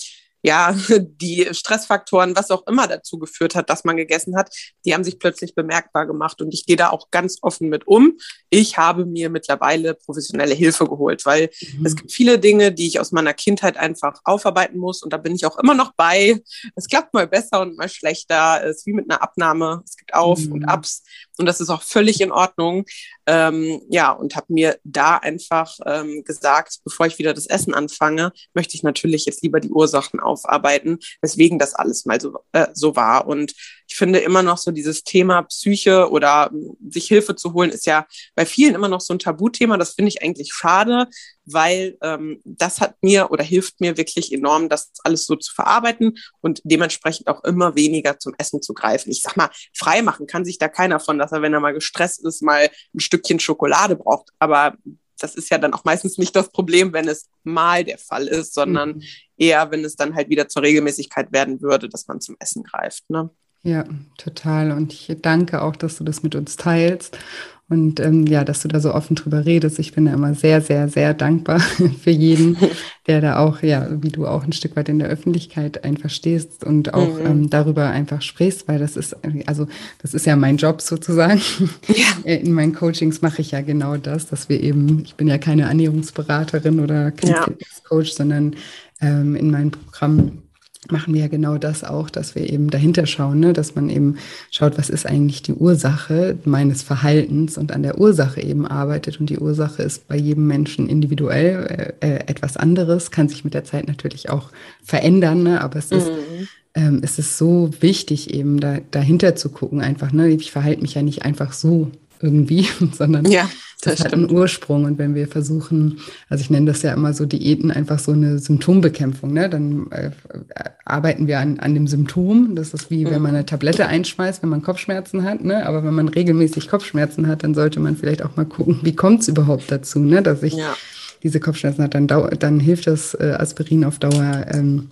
ja, die Stressfaktoren, was auch immer dazu geführt hat, dass man gegessen hat, die haben sich plötzlich bemerkbar gemacht. Und ich gehe da auch ganz offen mit um. Ich habe mir mittlerweile professionelle Hilfe geholt, weil mhm. es gibt viele Dinge, die ich aus meiner Kindheit einfach aufarbeiten muss. Und da bin ich auch immer noch bei. Es klappt mal besser und mal schlechter. Es ist wie mit einer Abnahme. Es gibt Auf mhm. und Abs. Und das ist auch völlig in Ordnung. Ähm, ja, und habe mir da einfach ähm, gesagt, bevor ich wieder das Essen anfange, möchte ich natürlich jetzt lieber die Ursachen aufarbeiten, weswegen das alles mal so, äh, so war. Und ich finde immer noch so dieses Thema Psyche oder ähm, sich Hilfe zu holen, ist ja bei vielen immer noch so ein Tabuthema. Das finde ich eigentlich schade, weil ähm, das hat mir oder hilft mir wirklich enorm, das alles so zu verarbeiten und dementsprechend auch immer weniger zum Essen zu greifen. Ich sag mal, frei machen kann sich da keiner von, dass er, wenn er mal gestresst ist, mal ein Stückchen Schokolade braucht. Aber das ist ja dann auch meistens nicht das Problem, wenn es mal der Fall ist, sondern mhm. eher, wenn es dann halt wieder zur Regelmäßigkeit werden würde, dass man zum Essen greift. Ne? Ja, total. Und ich danke auch, dass du das mit uns teilst und ähm, ja, dass du da so offen drüber redest. Ich bin da immer sehr, sehr, sehr dankbar für jeden, der da auch, ja, wie du auch ein Stück weit in der Öffentlichkeit einfach stehst und auch mhm. ähm, darüber einfach sprichst, weil das ist, also das ist ja mein Job sozusagen. Ja. Äh, in meinen Coachings mache ich ja genau das, dass wir eben, ich bin ja keine Ernährungsberaterin oder kein ja. Coach, sondern ähm, in meinem Programm machen wir ja genau das auch, dass wir eben dahinter schauen, ne? dass man eben schaut, was ist eigentlich die Ursache meines Verhaltens und an der Ursache eben arbeitet. Und die Ursache ist bei jedem Menschen individuell äh, äh etwas anderes, kann sich mit der Zeit natürlich auch verändern, ne? aber es ist, mhm. ähm, es ist so wichtig, eben da, dahinter zu gucken, einfach. Ne? Ich verhalte mich ja nicht einfach so irgendwie, sondern ja. Das, das hat einen Ursprung. Und wenn wir versuchen, also ich nenne das ja immer so Diäten, einfach so eine Symptombekämpfung, ne? dann äh, arbeiten wir an, an dem Symptom. Das ist wie, wenn man eine Tablette einschmeißt, wenn man Kopfschmerzen hat. Ne? Aber wenn man regelmäßig Kopfschmerzen hat, dann sollte man vielleicht auch mal gucken, wie kommt es überhaupt dazu, ne? dass ich ja. diese Kopfschmerzen hat. Dann, dann hilft das äh, Aspirin auf Dauer. Ähm,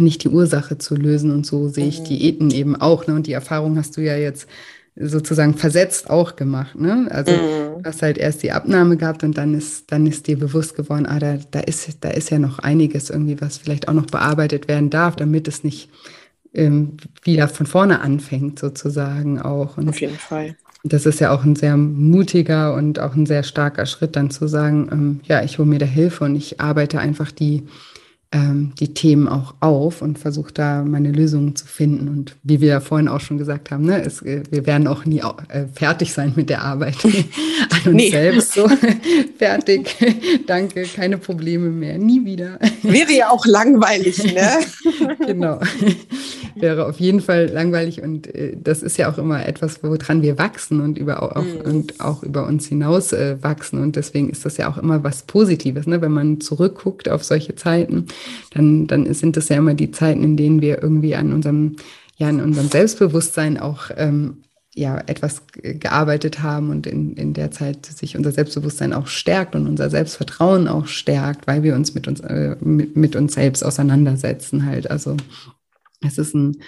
nicht die Ursache zu lösen und so sehe ich mhm. Diäten eben auch. Ne? Und die Erfahrung hast du ja jetzt sozusagen versetzt auch gemacht. Ne? Also mhm. du hast halt erst die Abnahme gehabt und dann ist, dann ist dir bewusst geworden, ah, da, da, ist, da ist ja noch einiges irgendwie, was vielleicht auch noch bearbeitet werden darf, damit es nicht ähm, wieder von vorne anfängt, sozusagen auch. Und Auf jeden Fall. Das ist ja auch ein sehr mutiger und auch ein sehr starker Schritt, dann zu sagen, ähm, ja, ich hole mir da Hilfe und ich arbeite einfach die ähm, die Themen auch auf und versuche da meine Lösungen zu finden. Und wie wir ja vorhin auch schon gesagt haben, ne, es, äh, wir werden auch nie äh, fertig sein mit der Arbeit an uns nee. selbst. So fertig, danke, keine Probleme mehr, nie wieder. Wäre ja auch langweilig, ne? genau. Wäre auf jeden Fall langweilig und äh, das ist ja auch immer etwas, woran wir wachsen und über auch, mhm. und auch über uns hinaus äh, wachsen. Und deswegen ist das ja auch immer was Positives, ne? wenn man zurückguckt auf solche Zeiten dann, dann sind das ja immer die Zeiten, in denen wir irgendwie an unserem, ja, an unserem Selbstbewusstsein auch ähm, ja, etwas gearbeitet haben und in, in der Zeit sich unser Selbstbewusstsein auch stärkt und unser Selbstvertrauen auch stärkt, weil wir uns mit uns, äh, mit, mit uns selbst auseinandersetzen halt. Also es ist ein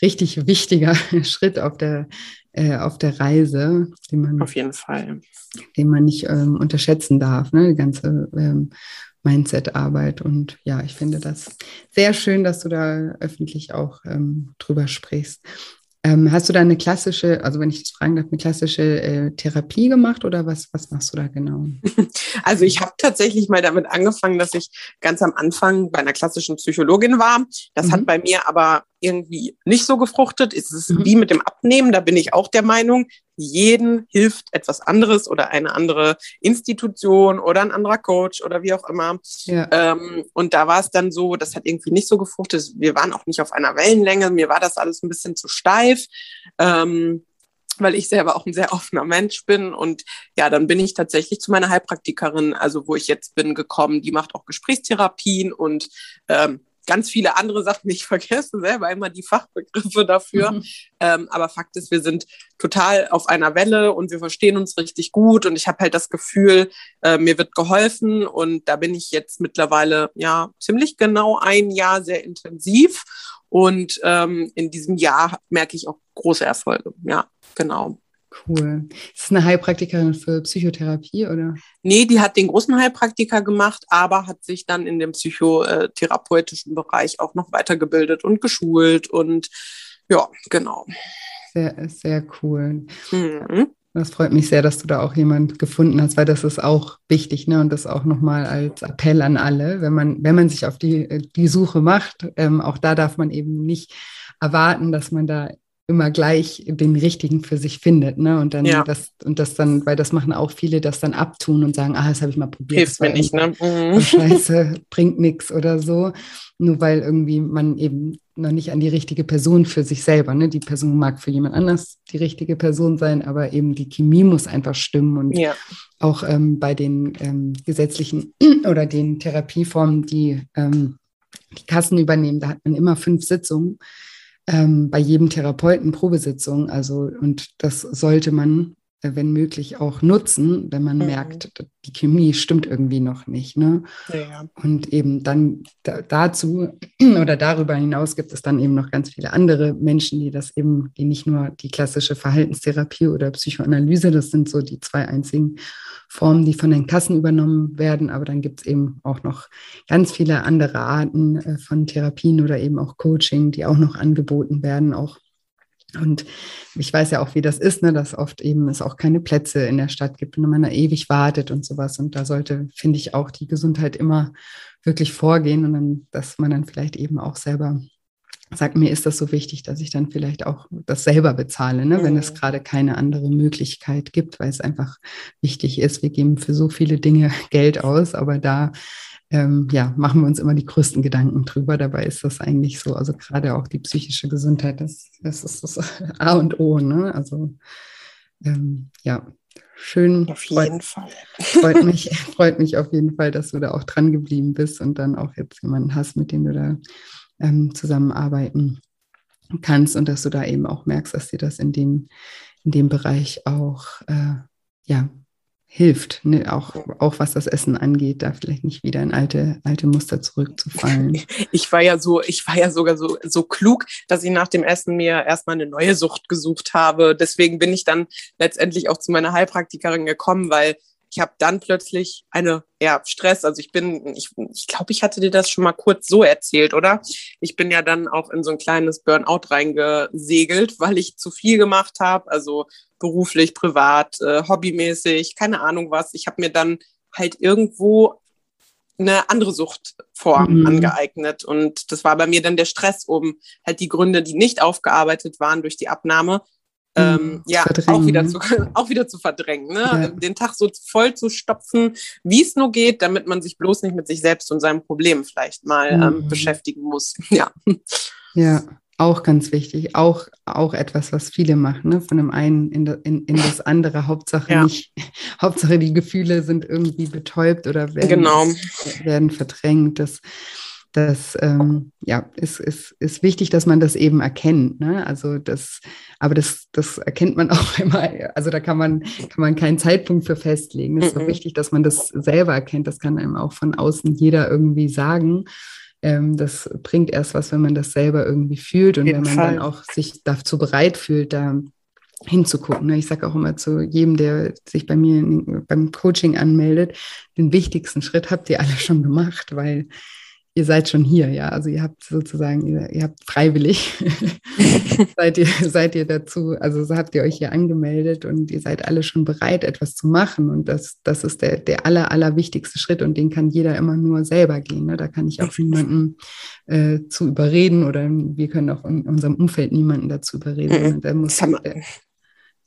richtig wichtiger Schritt auf der, äh, auf der Reise, den man auf jeden Fall, den man nicht ähm, unterschätzen darf. Ne? Die ganze ähm, Mindset-Arbeit. Und ja, ich finde das sehr schön, dass du da öffentlich auch ähm, drüber sprichst. Ähm, hast du da eine klassische, also wenn ich das fragen darf, eine klassische äh, Therapie gemacht oder was, was machst du da genau? Also ich habe tatsächlich mal damit angefangen, dass ich ganz am Anfang bei einer klassischen Psychologin war. Das mhm. hat bei mir aber irgendwie nicht so gefruchtet. Es ist mhm. wie mit dem Abnehmen, da bin ich auch der Meinung, jeden hilft etwas anderes oder eine andere Institution oder ein anderer Coach oder wie auch immer. Ja. Ähm, und da war es dann so, das hat irgendwie nicht so gefruchtet. Wir waren auch nicht auf einer Wellenlänge. Mir war das alles ein bisschen zu steif. Ähm, weil ich selber auch ein sehr offener Mensch bin. Und ja, dann bin ich tatsächlich zu meiner Heilpraktikerin, also wo ich jetzt bin, gekommen. Die macht auch Gesprächstherapien und ähm, ganz viele andere Sachen. Ich vergesse selber immer die Fachbegriffe dafür. Mhm. Ähm, aber Fakt ist, wir sind total auf einer Welle und wir verstehen uns richtig gut. Und ich habe halt das Gefühl, äh, mir wird geholfen. Und da bin ich jetzt mittlerweile ja ziemlich genau ein Jahr sehr intensiv. Und ähm, in diesem Jahr merke ich auch große Erfolge. Ja, genau. Cool. Ist das eine Heilpraktikerin für Psychotherapie oder? Nee, die hat den großen Heilpraktiker gemacht, aber hat sich dann in dem psychotherapeutischen Bereich auch noch weitergebildet und geschult und ja, genau. Sehr, sehr cool. Mhm. Das freut mich sehr, dass du da auch jemand gefunden hast, weil das ist auch wichtig, ne? Und das auch nochmal als Appell an alle, wenn man, wenn man sich auf die, die Suche macht, ähm, auch da darf man eben nicht erwarten, dass man da immer gleich den richtigen für sich findet, ne? Und dann ja. das und das dann, weil das machen auch viele, das dann abtun und sagen, ah, das habe ich mal probiert. Hilft mir nicht, ne? Mhm. Scheiße, bringt nichts oder so. Nur weil irgendwie man eben noch nicht an die richtige Person für sich selber, ne? Die Person mag für jemand anders die richtige Person sein, aber eben die Chemie muss einfach stimmen und ja. auch ähm, bei den ähm, gesetzlichen oder den Therapieformen, die ähm, die Kassen übernehmen, da hat man immer fünf Sitzungen ähm, bei jedem Therapeuten Probesitzung. Also, und das sollte man wenn möglich, auch nutzen, wenn man mhm. merkt, die Chemie stimmt irgendwie noch nicht. Ne? Ja. Und eben dann da, dazu oder darüber hinaus gibt es dann eben noch ganz viele andere Menschen, die das eben, die nicht nur die klassische Verhaltenstherapie oder Psychoanalyse, das sind so die zwei einzigen Formen, die von den Kassen übernommen werden, aber dann gibt es eben auch noch ganz viele andere Arten äh, von Therapien oder eben auch Coaching, die auch noch angeboten werden, auch und ich weiß ja auch, wie das ist, ne, dass oft eben es auch keine Plätze in der Stadt gibt und man da ewig wartet und sowas. Und da sollte, finde ich, auch die Gesundheit immer wirklich vorgehen und dann, dass man dann vielleicht eben auch selber sagt, mir ist das so wichtig, dass ich dann vielleicht auch das selber bezahle, ne, wenn es mhm. gerade keine andere Möglichkeit gibt, weil es einfach wichtig ist. Wir geben für so viele Dinge Geld aus, aber da ähm, ja, machen wir uns immer die größten Gedanken drüber. Dabei ist das eigentlich so, also gerade auch die psychische Gesundheit, das, das ist das A und O. Ne? Also ähm, ja, schön. Auf jeden freut, Fall. Freut mich, freut mich auf jeden Fall, dass du da auch dran geblieben bist und dann auch jetzt jemanden hast, mit dem du da ähm, zusammenarbeiten kannst und dass du da eben auch merkst, dass dir das in dem, in dem Bereich auch äh, ja, hilft, ne? auch, auch was das Essen angeht, da vielleicht nicht wieder in alte, alte Muster zurückzufallen. Ich war ja so, ich war ja sogar so, so klug, dass ich nach dem Essen mir erstmal eine neue Sucht gesucht habe. Deswegen bin ich dann letztendlich auch zu meiner Heilpraktikerin gekommen, weil ich habe dann plötzlich eine ja, Stress. Also ich bin, ich, ich glaube, ich hatte dir das schon mal kurz so erzählt, oder? Ich bin ja dann auch in so ein kleines Burnout reingesegelt, weil ich zu viel gemacht habe, also beruflich, privat, äh, hobbymäßig, keine Ahnung was. Ich habe mir dann halt irgendwo eine andere Suchtform mhm. angeeignet. Und das war bei mir dann der Stress, um halt die Gründe, die nicht aufgearbeitet waren durch die Abnahme, ähm, mhm. ja, auch wieder, zu, auch wieder zu verdrängen. Ne? Ja. Den Tag so voll zu stopfen, wie es nur geht, damit man sich bloß nicht mit sich selbst und seinem Problem vielleicht mal ähm, mhm. ähm, beschäftigen muss. Ja. Ja, auch ganz wichtig. Auch, auch etwas, was viele machen, ne? von dem einen in, in, in das andere. Hauptsache ja. nicht, Hauptsache die Gefühle sind irgendwie betäubt oder werden, genau. werden verdrängt. Das, das ähm, ja, ist, ist, ist wichtig, dass man das eben erkennt. Ne? Also das, aber das, das erkennt man auch immer, also da kann man, kann man keinen Zeitpunkt für festlegen. Es ist so wichtig, dass man das selber erkennt. Das kann einem auch von außen jeder irgendwie sagen. Ähm, das bringt erst was, wenn man das selber irgendwie fühlt und wenn man Fall. dann auch sich dazu bereit fühlt, da hinzugucken. Ne? Ich sage auch immer zu jedem, der sich bei mir beim Coaching anmeldet, den wichtigsten Schritt habt ihr alle schon gemacht, weil ihr seid schon hier, ja. Also ihr habt sozusagen, ihr, ihr habt freiwillig, seid, ihr, seid ihr dazu, also so habt ihr euch hier angemeldet und ihr seid alle schon bereit, etwas zu machen. Und das, das ist der, der aller, aller wichtigste Schritt und den kann jeder immer nur selber gehen. Ne? Da kann ich auch niemanden äh, zu überreden oder wir können auch in unserem Umfeld niemanden dazu überreden. Mhm. Der muss, der,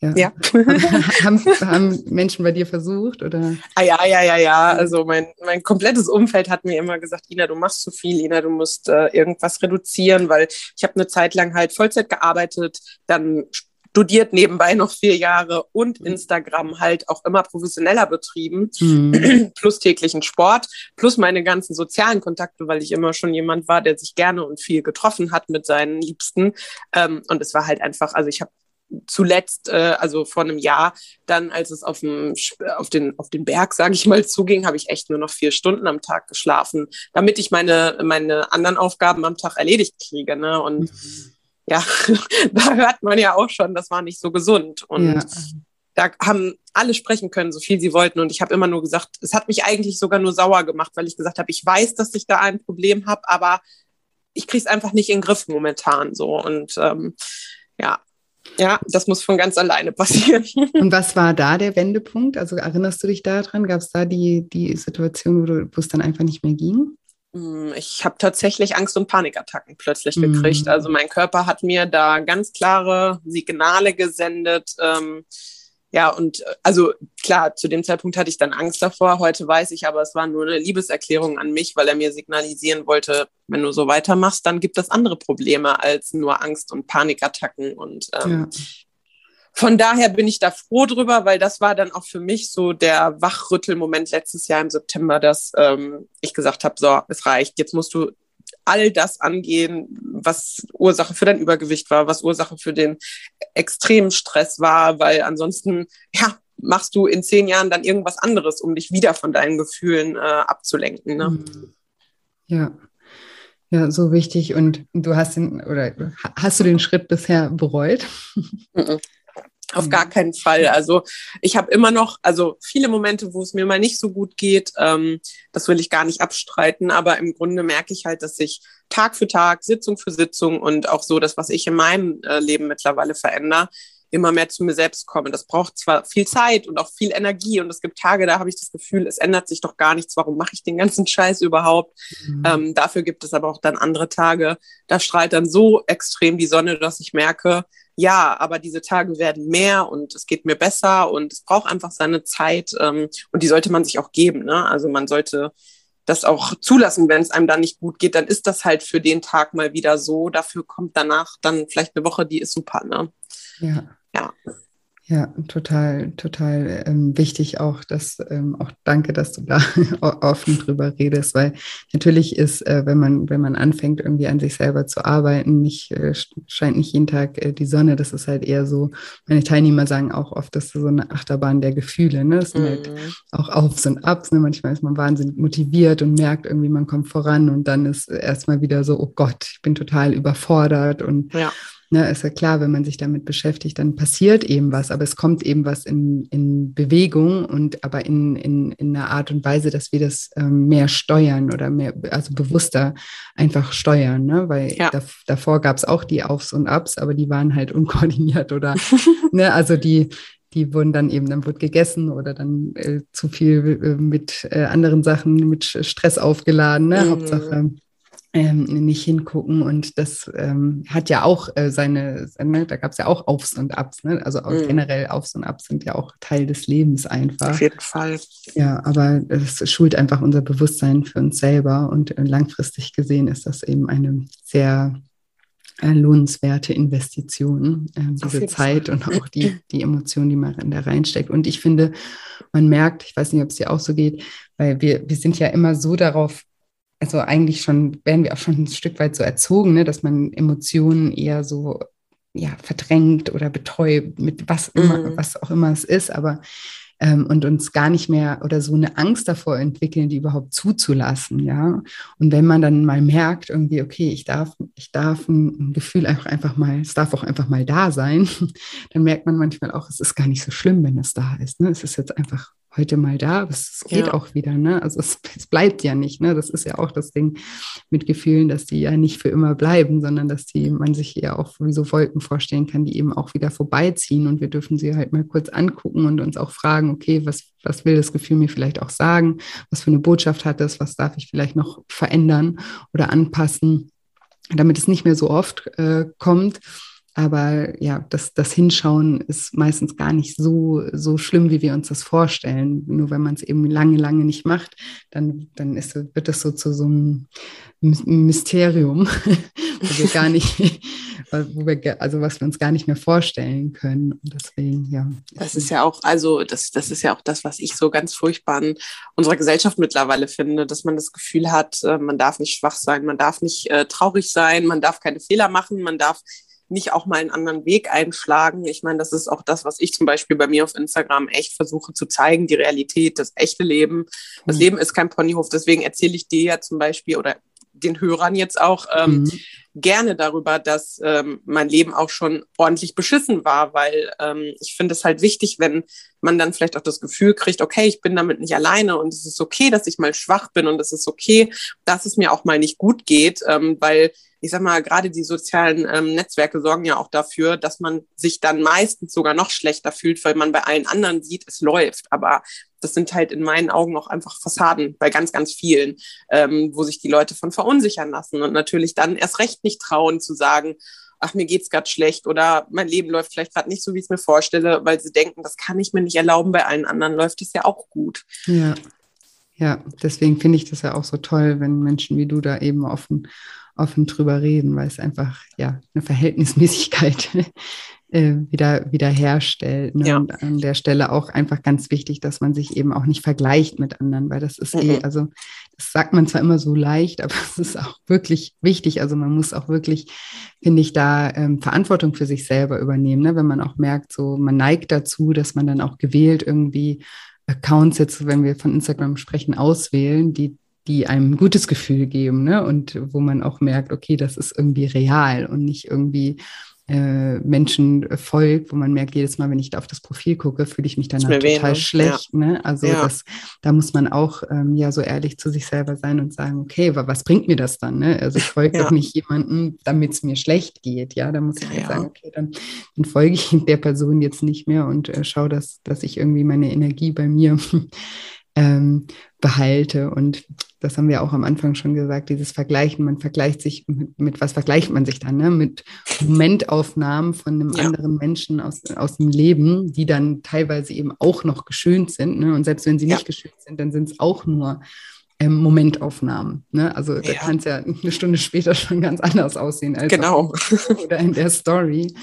ja. ja. haben, haben, Menschen bei dir versucht oder? Ah ja, ja, ja, ja. Also mein, mein komplettes Umfeld hat mir immer gesagt, Ina, du machst zu viel, Ina, du musst äh, irgendwas reduzieren, weil ich habe eine Zeit lang halt Vollzeit gearbeitet, dann studiert nebenbei noch vier Jahre und mhm. Instagram halt auch immer professioneller betrieben, mhm. plus täglichen Sport, plus meine ganzen sozialen Kontakte, weil ich immer schon jemand war, der sich gerne und viel getroffen hat mit seinen Liebsten. Ähm, und es war halt einfach, also ich habe zuletzt, äh, also vor einem Jahr, dann als es auf, dem, auf, den, auf den Berg, sage ich mal, zuging, habe ich echt nur noch vier Stunden am Tag geschlafen, damit ich meine, meine anderen Aufgaben am Tag erledigt kriege. Ne? Und mhm. ja, da hört man ja auch schon, das war nicht so gesund. Und ja. da haben alle sprechen können, so viel sie wollten. Und ich habe immer nur gesagt, es hat mich eigentlich sogar nur sauer gemacht, weil ich gesagt habe, ich weiß, dass ich da ein Problem habe, aber ich kriege es einfach nicht in den Griff momentan so. Und ähm, ja, ja, das muss von ganz alleine passieren. Und was war da der Wendepunkt? Also erinnerst du dich daran? Gab es da die, die Situation, wo, wo es dann einfach nicht mehr ging? Mm, ich habe tatsächlich Angst- und Panikattacken plötzlich gekriegt. Mhm. Also mein Körper hat mir da ganz klare Signale gesendet. Ähm, ja, und äh, also klar, zu dem Zeitpunkt hatte ich dann Angst davor. Heute weiß ich aber, es war nur eine Liebeserklärung an mich, weil er mir signalisieren wollte, wenn du so weitermachst, dann gibt es andere Probleme als nur Angst und Panikattacken. Und ähm, ja. von daher bin ich da froh drüber, weil das war dann auch für mich so der Wachrüttelmoment letztes Jahr im September, dass ähm, ich gesagt habe, so, es reicht, jetzt musst du all das angehen, was Ursache für dein Übergewicht war, was Ursache für den extremen Stress war, weil ansonsten, ja, machst du in zehn Jahren dann irgendwas anderes, um dich wieder von deinen Gefühlen äh, abzulenken. Ne? Mhm. Ja. Ja, so wichtig. Und du hast den, oder hast du den Schritt bisher bereut? Mhm. Auf gar keinen Fall. Also ich habe immer noch, also viele Momente, wo es mir mal nicht so gut geht. Ähm, das will ich gar nicht abstreiten, aber im Grunde merke ich halt, dass ich Tag für Tag, Sitzung für Sitzung und auch so das, was ich in meinem äh, Leben mittlerweile verändere, immer mehr zu mir selbst komme. Das braucht zwar viel Zeit und auch viel Energie und es gibt Tage, da habe ich das Gefühl, es ändert sich doch gar nichts. Warum mache ich den ganzen Scheiß überhaupt? Mhm. Ähm, dafür gibt es aber auch dann andere Tage, da strahlt dann so extrem die Sonne, dass ich merke, ja, aber diese Tage werden mehr und es geht mir besser und es braucht einfach seine Zeit ähm, und die sollte man sich auch geben. Ne? Also man sollte das auch zulassen, wenn es einem dann nicht gut geht, dann ist das halt für den Tag mal wieder so. Dafür kommt danach dann vielleicht eine Woche, die ist super. Ne? Ja. Ja. Ja, total, total ähm, wichtig auch, dass ähm, auch danke, dass du da offen drüber redest, weil natürlich ist, äh, wenn man, wenn man anfängt, irgendwie an sich selber zu arbeiten, nicht, äh, scheint nicht jeden Tag äh, die Sonne. Das ist halt eher so, meine Teilnehmer sagen auch oft, das ist so eine Achterbahn der Gefühle. Ne? Das sind halt mhm. halt auch Aufs und Abs. Ne? Manchmal ist man wahnsinnig motiviert und merkt irgendwie, man kommt voran und dann ist erstmal wieder so, oh Gott, ich bin total überfordert und ja Ne, ist ja klar, wenn man sich damit beschäftigt, dann passiert eben was, aber es kommt eben was in, in Bewegung und aber in, in, in einer Art und Weise, dass wir das ähm, mehr steuern oder mehr, also bewusster einfach steuern, ne? weil ja. da, davor gab es auch die Aufs und Abs, aber die waren halt unkoordiniert oder, ne, also die, die wurden dann eben, dann wurde gegessen oder dann äh, zu viel äh, mit äh, anderen Sachen, mit Stress aufgeladen, ne? Mhm. Hauptsache ähm, nicht hingucken. Und das ähm, hat ja auch äh, seine, seine, da gab es ja auch Aufs und Abs. Ne? Also mhm. generell Aufs und Abs sind ja auch Teil des Lebens einfach. Auf jeden Fall. Ja, aber es schult einfach unser Bewusstsein für uns selber. Und äh, langfristig gesehen ist das eben eine sehr äh, lohnenswerte Investition, äh, diese Zeit Fall. und auch die, die Emotionen, die man da reinsteckt. Und ich finde, man merkt, ich weiß nicht, ob es dir auch so geht, weil wir, wir sind ja immer so darauf also eigentlich schon, werden wir auch schon ein Stück weit so erzogen, ne, dass man Emotionen eher so ja, verdrängt oder betäubt, mit was immer, mhm. was auch immer es ist, aber ähm, und uns gar nicht mehr oder so eine Angst davor entwickeln, die überhaupt zuzulassen, ja. Und wenn man dann mal merkt, irgendwie, okay, ich darf, ich darf ein Gefühl einfach, einfach mal, es darf auch einfach mal da sein, dann merkt man manchmal auch, es ist gar nicht so schlimm, wenn es da ist. Ne? Es ist jetzt einfach heute mal da, aber es geht ja. auch wieder, ne? Also es, es, bleibt ja nicht, ne? Das ist ja auch das Ding mit Gefühlen, dass die ja nicht für immer bleiben, sondern dass die man sich ja auch wie so Wolken vorstellen kann, die eben auch wieder vorbeiziehen und wir dürfen sie halt mal kurz angucken und uns auch fragen, okay, was, was will das Gefühl mir vielleicht auch sagen? Was für eine Botschaft hat es? Was darf ich vielleicht noch verändern oder anpassen, damit es nicht mehr so oft äh, kommt? Aber ja, das, das Hinschauen ist meistens gar nicht so, so schlimm, wie wir uns das vorstellen. Nur wenn man es eben lange, lange nicht macht, dann, dann ist, wird das so zu so einem Mysterium, wo wir gar nicht, wo wir, also was wir uns gar nicht mehr vorstellen können. Und deswegen, ja. Das ist ja auch, also das, das ist ja auch das, was ich so ganz furchtbar in unserer Gesellschaft mittlerweile finde, dass man das Gefühl hat, äh, man darf nicht schwach sein, man darf nicht äh, traurig sein, man darf keine Fehler machen, man darf nicht auch mal einen anderen Weg einschlagen. Ich meine, das ist auch das, was ich zum Beispiel bei mir auf Instagram echt versuche zu zeigen, die Realität, das echte Leben. Das mhm. Leben ist kein Ponyhof, deswegen erzähle ich dir ja zum Beispiel oder den Hörern jetzt auch ähm, mhm. gerne darüber, dass ähm, mein Leben auch schon ordentlich beschissen war, weil ähm, ich finde es halt wichtig, wenn man dann vielleicht auch das Gefühl kriegt, okay, ich bin damit nicht alleine und es ist okay, dass ich mal schwach bin und es ist okay, dass es mir auch mal nicht gut geht, ähm, weil ich sag mal, gerade die sozialen ähm, Netzwerke sorgen ja auch dafür, dass man sich dann meistens sogar noch schlechter fühlt, weil man bei allen anderen sieht, es läuft. Aber das sind halt in meinen Augen auch einfach Fassaden bei ganz, ganz vielen, ähm, wo sich die Leute von verunsichern lassen und natürlich dann erst recht nicht trauen zu sagen, ach, mir geht's gerade schlecht oder mein Leben läuft vielleicht gerade nicht so, wie ich es mir vorstelle, weil sie denken, das kann ich mir nicht erlauben, bei allen anderen läuft es ja auch gut. Ja. Ja, deswegen finde ich das ja auch so toll, wenn Menschen wie du da eben offen offen drüber reden, weil es einfach ja eine Verhältnismäßigkeit äh, wieder, wieder herstellt. Ne? Ja. Und an der Stelle auch einfach ganz wichtig, dass man sich eben auch nicht vergleicht mit anderen, weil das ist eh, mhm. eh, also das sagt man zwar immer so leicht, aber es ist auch wirklich wichtig. Also man muss auch wirklich, finde ich, da ähm, Verantwortung für sich selber übernehmen, ne? wenn man auch merkt, so man neigt dazu, dass man dann auch gewählt irgendwie Accounts jetzt, wenn wir von Instagram sprechen, auswählen, die die einem ein gutes Gefühl geben, ne? Und wo man auch merkt, okay, das ist irgendwie real und nicht irgendwie äh, Menschen folgt, wo man merkt, jedes Mal, wenn ich da auf das Profil gucke, fühle ich mich danach total schlecht. Ja. Ne? Also ja. das, da muss man auch ähm, ja so ehrlich zu sich selber sein und sagen, okay, was bringt mir das dann? Ne? Also ich folge ja. doch nicht jemandem, damit es mir schlecht geht. Ja, da muss ich halt sagen, okay, dann, dann, folge ich der Person jetzt nicht mehr und äh, schaue, dass, dass ich irgendwie meine Energie bei mir ähm, behalte. Und das haben wir auch am Anfang schon gesagt, dieses Vergleichen, man vergleicht sich mit, mit was vergleicht man sich dann? Ne? Mit Momentaufnahmen von einem ja. anderen Menschen aus, aus dem Leben, die dann teilweise eben auch noch geschönt sind. Ne? Und selbst wenn sie ja. nicht geschönt sind, dann sind es auch nur ähm, Momentaufnahmen. Ne? Also da kann es ja eine Stunde später schon ganz anders aussehen als genau. oder in der Story.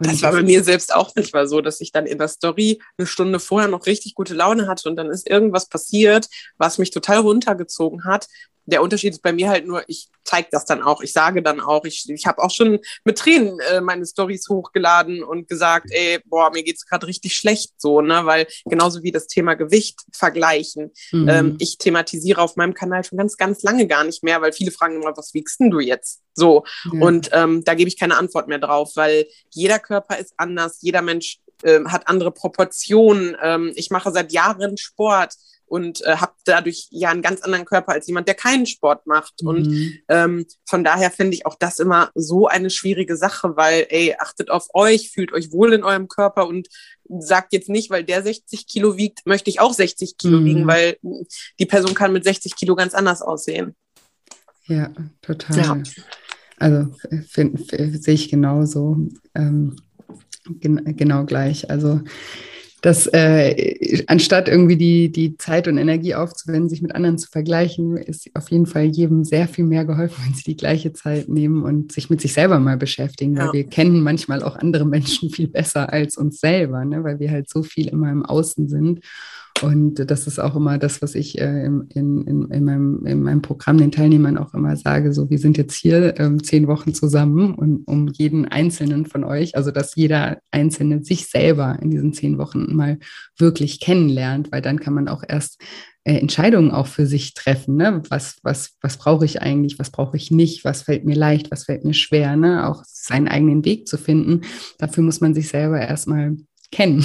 Das war bei mir selbst auch nicht mal so, dass ich dann in der Story eine Stunde vorher noch richtig gute Laune hatte und dann ist irgendwas passiert, was mich total runtergezogen hat der Unterschied ist bei mir halt nur, ich zeige das dann auch, ich sage dann auch, ich, ich habe auch schon mit Tränen äh, meine Stories hochgeladen und gesagt, ey, boah, mir geht's gerade richtig schlecht so, ne, weil genauso wie das Thema Gewicht vergleichen, mhm. ähm, ich thematisiere auf meinem Kanal schon ganz, ganz lange gar nicht mehr, weil viele fragen immer, was wiegst denn du jetzt? So ja. und ähm, da gebe ich keine Antwort mehr drauf, weil jeder Körper ist anders, jeder Mensch äh, hat andere Proportionen. Ähm, ich mache seit Jahren Sport und äh, habe dadurch ja einen ganz anderen Körper als jemand, der keinen Sport macht. Mhm. Und ähm, von daher finde ich auch das immer so eine schwierige Sache, weil, ey, achtet auf euch, fühlt euch wohl in eurem Körper und sagt jetzt nicht, weil der 60 Kilo wiegt, möchte ich auch 60 Kilo mhm. wiegen, weil die Person kann mit 60 Kilo ganz anders aussehen. Ja, total. Ja. Also sehe ich genauso. Ähm, gen genau gleich. Also dass äh, anstatt irgendwie die, die Zeit und Energie aufzuwenden, sich mit anderen zu vergleichen, ist auf jeden Fall jedem sehr viel mehr geholfen, wenn sie die gleiche Zeit nehmen und sich mit sich selber mal beschäftigen, weil ja. wir kennen manchmal auch andere Menschen viel besser als uns selber, ne? weil wir halt so viel immer im Außen sind und das ist auch immer das, was ich äh, in, in, in, meinem, in meinem Programm den Teilnehmern auch immer sage. So, wir sind jetzt hier ähm, zehn Wochen zusammen und um jeden Einzelnen von euch, also dass jeder Einzelne sich selber in diesen zehn Wochen mal wirklich kennenlernt, weil dann kann man auch erst äh, Entscheidungen auch für sich treffen. Ne? Was, was, was brauche ich eigentlich, was brauche ich nicht, was fällt mir leicht, was fällt mir schwer, ne? auch seinen eigenen Weg zu finden. Dafür muss man sich selber erstmal kennen.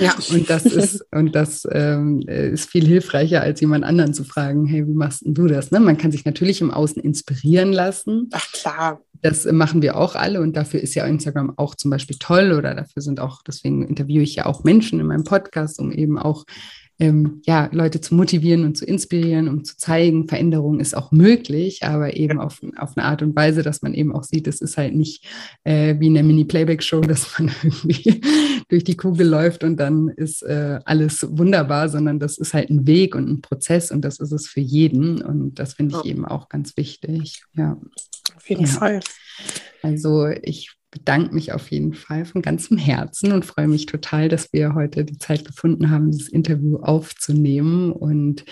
Ja. und das ist, und das ähm, ist viel hilfreicher, als jemand anderen zu fragen, hey, wie machst du das? Ne? Man kann sich natürlich im Außen inspirieren lassen. Ach klar. Das machen wir auch alle und dafür ist ja Instagram auch zum Beispiel toll oder dafür sind auch, deswegen interviewe ich ja auch Menschen in meinem Podcast, um eben auch ähm, ja, Leute zu motivieren und zu inspirieren, um zu zeigen, Veränderung ist auch möglich, aber eben auf, auf eine Art und Weise, dass man eben auch sieht, es ist halt nicht äh, wie in der Mini-Playback-Show, dass man irgendwie durch die Kugel läuft und dann ist äh, alles wunderbar, sondern das ist halt ein Weg und ein Prozess und das ist es für jeden und das finde ich eben auch ganz wichtig. Ja. Auf jeden ja. Fall. Also ich bedanke mich auf jeden Fall von ganzem Herzen und freue mich total, dass wir heute die Zeit gefunden haben, dieses Interview aufzunehmen. Und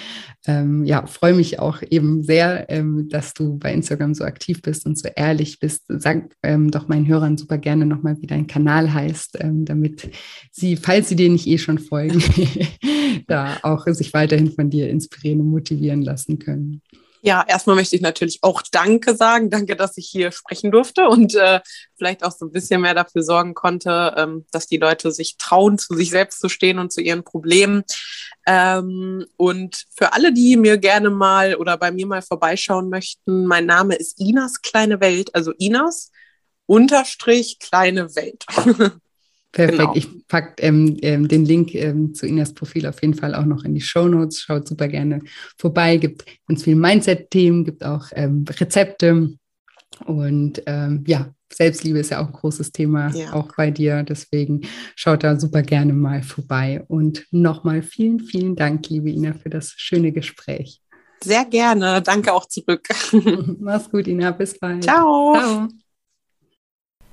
ähm, ja, freue mich auch eben sehr, ähm, dass du bei Instagram so aktiv bist und so ehrlich bist. Sag ähm, doch meinen Hörern super gerne nochmal, wie dein Kanal heißt, ähm, damit sie, falls sie dir nicht eh schon folgen, da auch sich weiterhin von dir inspirieren und motivieren lassen können. Ja, erstmal möchte ich natürlich auch Danke sagen. Danke, dass ich hier sprechen durfte und äh, vielleicht auch so ein bisschen mehr dafür sorgen konnte, ähm, dass die Leute sich trauen, zu sich selbst zu stehen und zu ihren Problemen. Ähm, und für alle, die mir gerne mal oder bei mir mal vorbeischauen möchten, mein Name ist Inas kleine Welt, also Inas unterstrich kleine Welt. Perfekt. Genau. Ich packe ähm, ähm, den Link ähm, zu Inas Profil auf jeden Fall auch noch in die Show Notes. Schaut super gerne vorbei. Gibt ganz viele Mindset-Themen, gibt auch ähm, Rezepte. Und ähm, ja, Selbstliebe ist ja auch ein großes Thema, ja. auch bei dir. Deswegen schaut da super gerne mal vorbei. Und nochmal vielen, vielen Dank, liebe Ina, für das schöne Gespräch. Sehr gerne. Danke auch zurück. Mach's gut, Ina. Bis bald. Ciao. Ciao.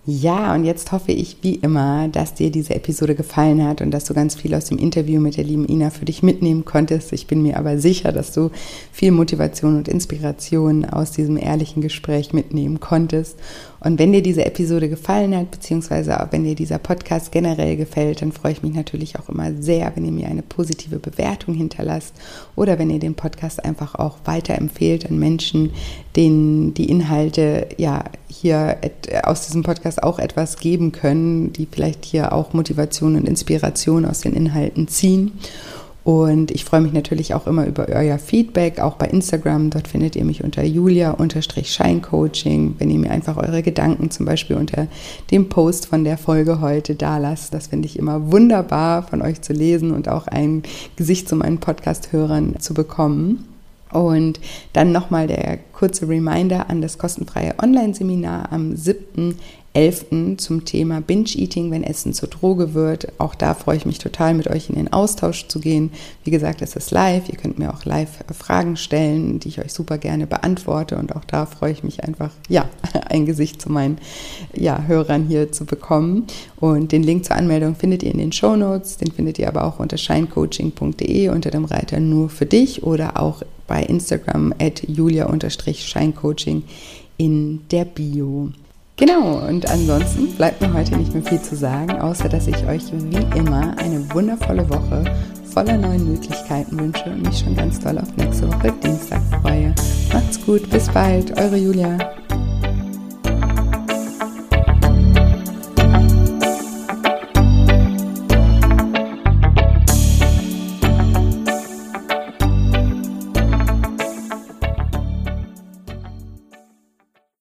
Ja, und jetzt hoffe ich wie immer, dass dir diese Episode gefallen hat und dass du ganz viel aus dem Interview mit der lieben Ina für dich mitnehmen konntest. Ich bin mir aber sicher, dass du viel Motivation und Inspiration aus diesem ehrlichen Gespräch mitnehmen konntest. Und wenn dir diese Episode gefallen hat, beziehungsweise auch wenn dir dieser Podcast generell gefällt, dann freue ich mich natürlich auch immer sehr, wenn ihr mir eine positive Bewertung hinterlasst oder wenn ihr den Podcast einfach auch weiterempfehlt an Menschen, denen die Inhalte ja hier aus diesem Podcast auch etwas geben können, die vielleicht hier auch Motivation und Inspiration aus den Inhalten ziehen. Und ich freue mich natürlich auch immer über euer Feedback, auch bei Instagram. Dort findet ihr mich unter julia-scheincoaching. Wenn ihr mir einfach eure Gedanken zum Beispiel unter dem Post von der Folge heute da lasst, das finde ich immer wunderbar von euch zu lesen und auch ein Gesicht zu meinen Podcast-Hörern zu bekommen. Und dann nochmal der kurze Reminder an das kostenfreie Online-Seminar am 7. 11. zum Thema Binge-Eating, wenn Essen zur Droge wird. Auch da freue ich mich total, mit euch in den Austausch zu gehen. Wie gesagt, es ist live. Ihr könnt mir auch live Fragen stellen, die ich euch super gerne beantworte. Und auch da freue ich mich einfach, ja, ein Gesicht zu meinen ja, Hörern hier zu bekommen. Und den Link zur Anmeldung findet ihr in den Show Notes. Den findet ihr aber auch unter scheincoaching.de unter dem Reiter nur für dich oder auch bei Instagram at julia-scheincoaching in der Bio. Genau, und ansonsten bleibt mir heute nicht mehr viel zu sagen, außer dass ich euch wie immer eine wundervolle Woche voller neuen Möglichkeiten wünsche und mich schon ganz doll auf nächste Woche Dienstag freue. Macht's gut, bis bald, eure Julia.